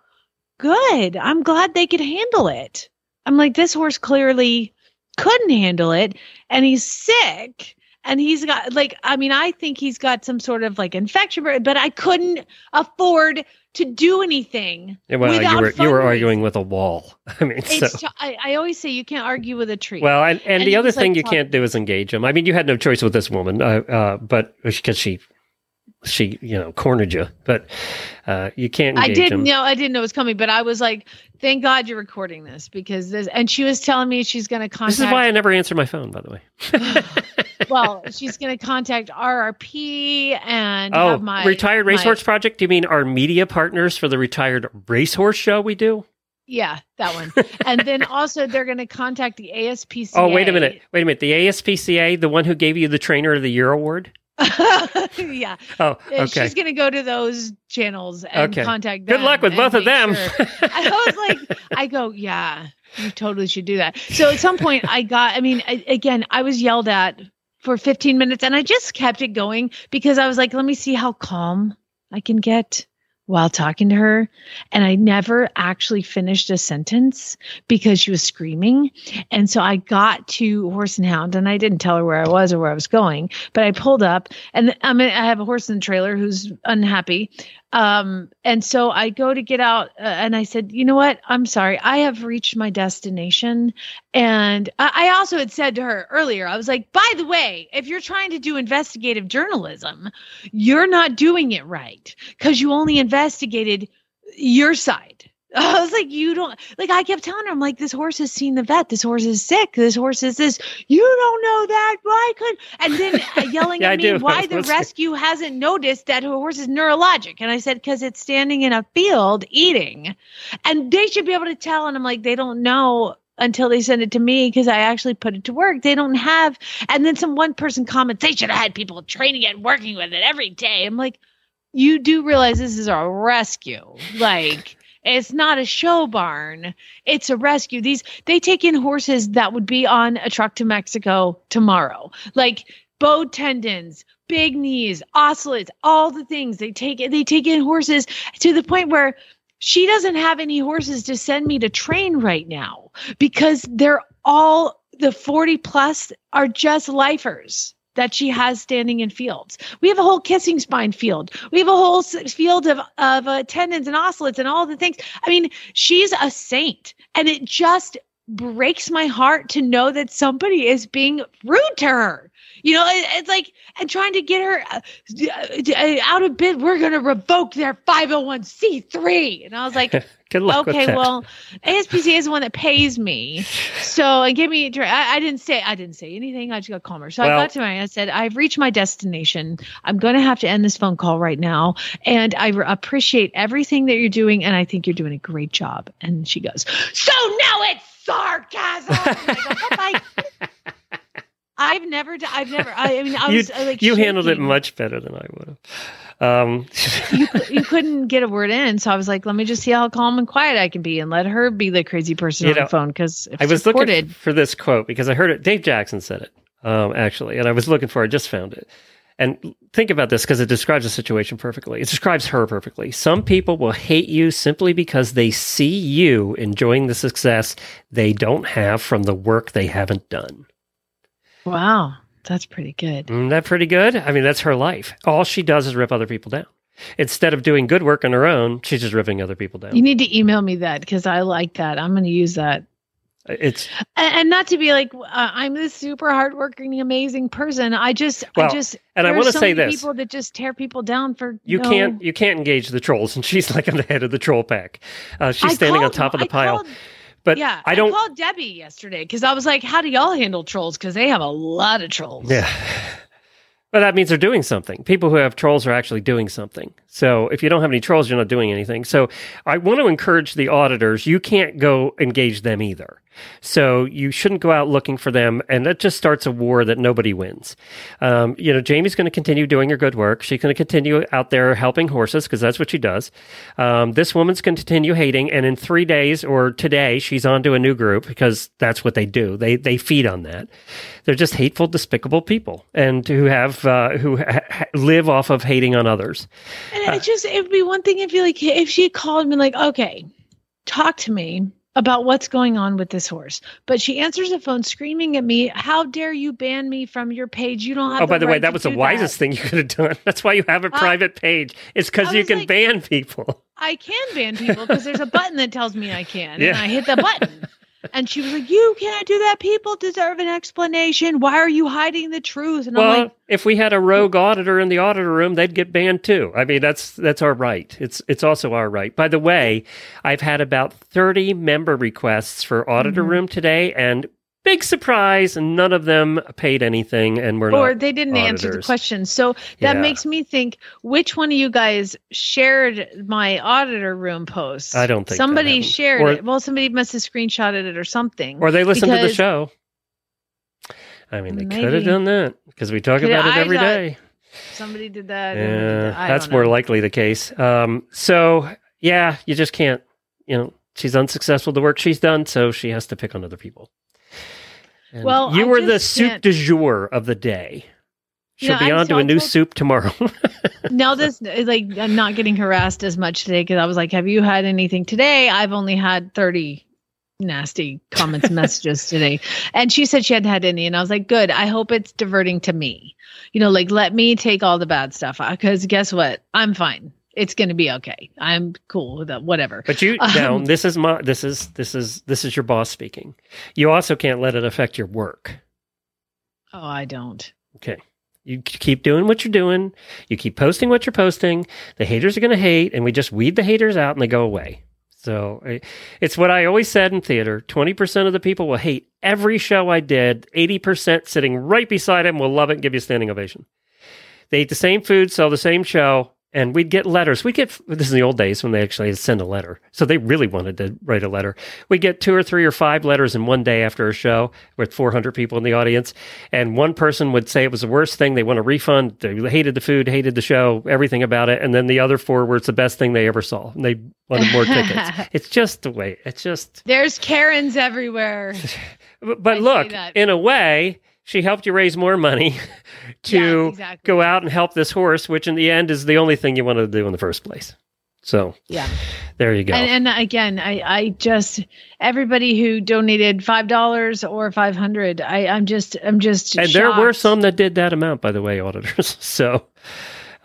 Good. I'm glad they could handle it. I'm like, This horse clearly couldn't handle it and he's sick and he's got like i mean i think he's got some sort of like infection but i couldn't afford to do anything Yeah, well, you were you were arguing with a wall. <laughs> I mean, so t- I, I always say you can't argue with a tree well, and, and, And the other was, like, thing you can't do is engage him. I mean, you had no choice with this woman, uh, uh, but because she she you know cornered you, but uh, you can't. I didn't him. know I didn't know it was coming, but I was like, "Thank God you're recording this because this." And she was telling me she's going to contact. This is why I never answer my phone, by the way. <laughs> well, <laughs> she's going to contact RRP and oh, have my retired my- racehorse project. Do you mean our media partners for the retired racehorse show we do? Yeah, that one. and then <laughs> also they're going to contact the ASPCA. Oh, wait a minute, wait a minute. The ASPCA, the one who gave you the Trainer of the Year award. <laughs> yeah, Oh, okay. she's going to go to those channels and Okay. contact them. Good luck with both of them. sure. I was like, I go, yeah, you totally should do that. So at some point, I got. I mean, I, again, I was yelled at for 15 minutes, and I just kept it going because I was like, let me see how calm I can get while talking to her. And I never actually finished a sentence because she was screaming. And so I got to Horse and Hound and I didn't tell her where I was or where I was going, but I pulled up and I mean, I have a horse in the trailer who's unhappy. Um, and so I go to get out uh, and I said, you know what? I'm sorry. I have reached my destination. And I, I also had said to her earlier, I was like, by the way, if you're trying to do investigative journalism, you're not doing it right because you only investigated your side. <laughs> I was like, you don't like. I kept telling her, I'm like, this horse has seen the vet. This horse is sick. This horse is this. You don't know that. Why couldn't? And then uh, <laughs> yelling Yeah, at me why <laughs> the rescue hasn't noticed that her horse is neurologic. And I said, because it's standing in a field eating, and they should be able to tell. And I'm like, they don't know until they send it to me because I actually put it to work. They don't have. And then some one person comments, they should have had people training it and working with it every day. I'm like, you do realize this is a rescue. Like, it's not a show barn. It's a rescue. These they take in horses that would be on a truck to Mexico tomorrow. Like bowed tendons, big knees, osselets, all the things. They take they take in horses to the point where she doesn't have any horses to send me to train right now because they're all the 40 plus are just lifers that she has standing in fields. We have a whole kissing spine field. We have a whole field of of uh, tendons and osselets and all the things. I mean, she's a saint, and it just breaks my heart to know that somebody is being rude to her. You know, it- it's like and trying to get her uh, uh, out of bid. We're going to revoke their 501c3, and I was like. <laughs> Good luck okay, well, ASPCA is the one that pays me. So and give me. I, I didn't say. I didn't say anything. I just got calmer. So I got to my. I said, I've reached my destination. I'm going to have to end this phone call right now. And I re- appreciate everything that you're doing, and I think you're doing a great job. And she goes, So now it's sarcasm. Go, "Bye-bye." I've never. I've never. I, I mean, I was uh, like, you handled it much better than I would have. Um, <laughs> you, you couldn't get a word in. So I was like, let me just see how calm and quiet I can be and let her be the crazy person You on know, the phone because I was looking for this quote because I heard it. Dave Jackson said it, um, actually, and I was looking for it. Just found it. And think about this because it describes the situation perfectly. It describes her perfectly. Some people will hate you simply because they see you enjoying the success they don't have from the work they haven't done. Wow, that's pretty good. Isn't that pretty good? I mean, that's her life. All she does is rip other people down. Instead of doing good work on her own, she's just ripping other people down. You need to email me that because I like that. I'm going to use that. It's And, and not to be like, uh, I'm this super hardworking, amazing person. I just, I just, and I are wanna so say this. people that just tear people down for you no- can't you can't engage the trolls, and she's like on the head of the troll pack. Uh, she's I standing on top of the I pile. called- but yeah, I don't. I called Debbie yesterday because I was like, "How do y'all handle trolls? Because they have a lot of trolls." Yeah. But that means they're doing something. People who have trolls are actually doing something. So if you don't have any trolls, you're not doing anything. So I want to encourage the auditors. You can't go engage them either. So you shouldn't go out looking for them, and that just starts a war that nobody wins. Um, you know, Jamie's going to continue doing her good work. She's going to continue out there helping horses because that's what she does. Um, this woman's going to continue hating, and in three days or today, she's on to a new group because that's what they do. They they feed on that. They're just hateful, despicable people, and who have uh, who ha- live off of hating on others. And it just it'd be one thing if you like if she called me like, okay, talk to me about what's going on with this horse. But she answers the phone screaming at me, How dare you ban me from your page? You don't have Oh, by the way, that was the wisest that." thing you could have done. <laughs> That's why you have a I- private page. It's because you can like- ban people. I can ban people because there's a button that tells me I can. Yeah. And I hit the button. <laughs> And she was like, You can't do that. People deserve an explanation. Why are you hiding the truth? And I'm Well, like, if we had a rogue auditor in the auditor room, they'd get banned too. I mean, that's that's our right. It's it's also our right. By the way, I've had about thirty member requests for auditor Mm-hmm. room today, and big surprise, none of them paid anything, and we're or they didn't answer the auditors. question. So Yeah. that makes me think which one of you guys shared my auditor room post? I don't think somebody shared Or- it. Well, somebody must have screenshotted it or something. Or they listened to the show. I mean, they could have done that because we talk about it I every. Somebody did that. did Yeah, that. That's more likely the case. Um, so yeah, you just can't. You know, she's unsuccessful the work she's done, so she has to pick on other people. And Well, you I were the soup can't- du jour of the day. She'll Yeah, be I'm on to so- a I new told- soup tomorrow. <laughs> now this like I'm not getting harassed as much today because I was like, "Have you had anything today?" I've only had thirty nasty comments <laughs> messages today, and she said she hadn't had any, and I was like, "Good. I hope it's diverting to me. You know, like let me take all the bad stuff uh, because guess what? I'm fine. It's going to be okay. I'm cool with that. Whatever." but you Um, now this is my this is this is this is your boss speaking. You also can't let it affect your work. Oh, I don't. Okay. You keep doing what you're doing. You keep posting what you're posting. The haters are going to hate, and we just weed the haters out and they go away. So it's what I always said in theater 20% of the people will hate every show I did. 80% sitting right beside him will love it and give you a standing ovation. They eat the same food, sell the same show, and we'd get letters. We get this is in the old days when they actually had to send a letter. So they really wanted to write a letter. We get two or three or five letters in one day after a show with 400 people in the audience, and one person would say it was the worst thing. They want a refund. They hated the food, hated the show, everything about it, and then the other four were it's the best thing they ever saw. And they wanted more tickets. <laughs> It's just the way. It's just. There's Karens everywhere. But, <laughs> but I look, in a way, she helped you raise more money <laughs> to Yeah, exactly. go out and help this horse, which in the end is the only thing you wanted to do in the first place. So Yeah. there you go. And, and again, I, I just everybody who donated five dollars or five hundred, I, I'm just, I'm just. And there were some that did that amount, by the way, auditors. <laughs> So,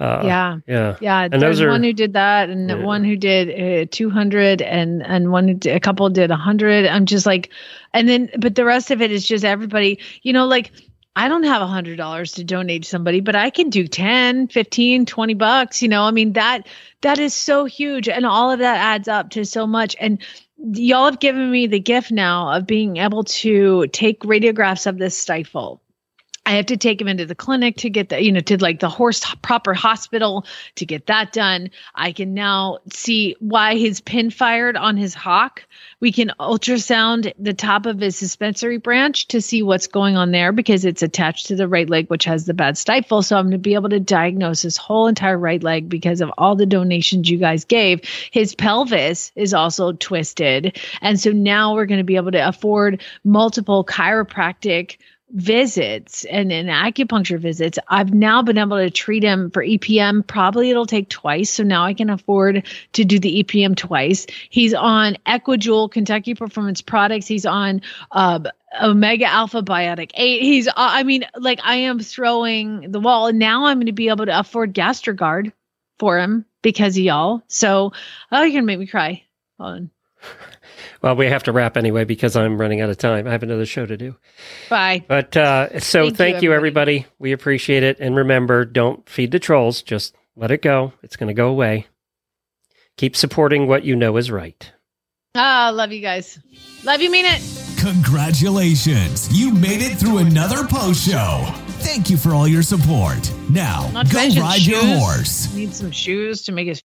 uh, yeah, yeah. yeah. and There's those are- one who did that, and Yeah. one who did uh, two hundred, and and one did, a couple did a hundred. I'm just like, and then, but the rest of it is just everybody. You know, like. I don't have a hundred dollars to donate to somebody, but I can do 10, 15, 20 bucks. You know, I mean, that, that is so huge. And all of that adds up to so much. And y'all have given me the gift now of being able to take radiographs of this stifle. I have to take him into the clinic to get the, you know, to like the horse proper hospital to get that done. I can now see why his pin fired on his hock. We can ultrasound the top of his suspensory branch to see what's going on there because it's attached to the right leg, which has the bad stifle. So I'm going to be able to diagnose his whole entire right leg because of all the donations you guys gave. His pelvis is also twisted. And so now we're going to be able to afford multiple chiropractic visits and, and acupuncture visits. I've now been able to treat him for EPM. Probably it'll take twice. So now I can afford to do the EPM twice. He's on Equijewel Kentucky Performance Products. He's on uh, Omega Alpha Biotic 8. He's, uh, I mean, like I am throwing the wall. And now I'm going to be able to afford Gastrogard for him because of y'all. So, oh, you're going to make me cry. Hold on. Well, we have to wrap anyway because I'm running out of time. I have another show to do. Bye. But uh, so Thank you, thank, you, everybody. everybody. We appreciate it. And remember, don't feed the trolls. Just let it go. It's going to go away. Keep supporting what you know is right. Ah, love you guys. Love you, mean it. Congratulations. You made it through another post show. Thank you for all your support. Now, Not go mention ride your horse. Need some shoes to make his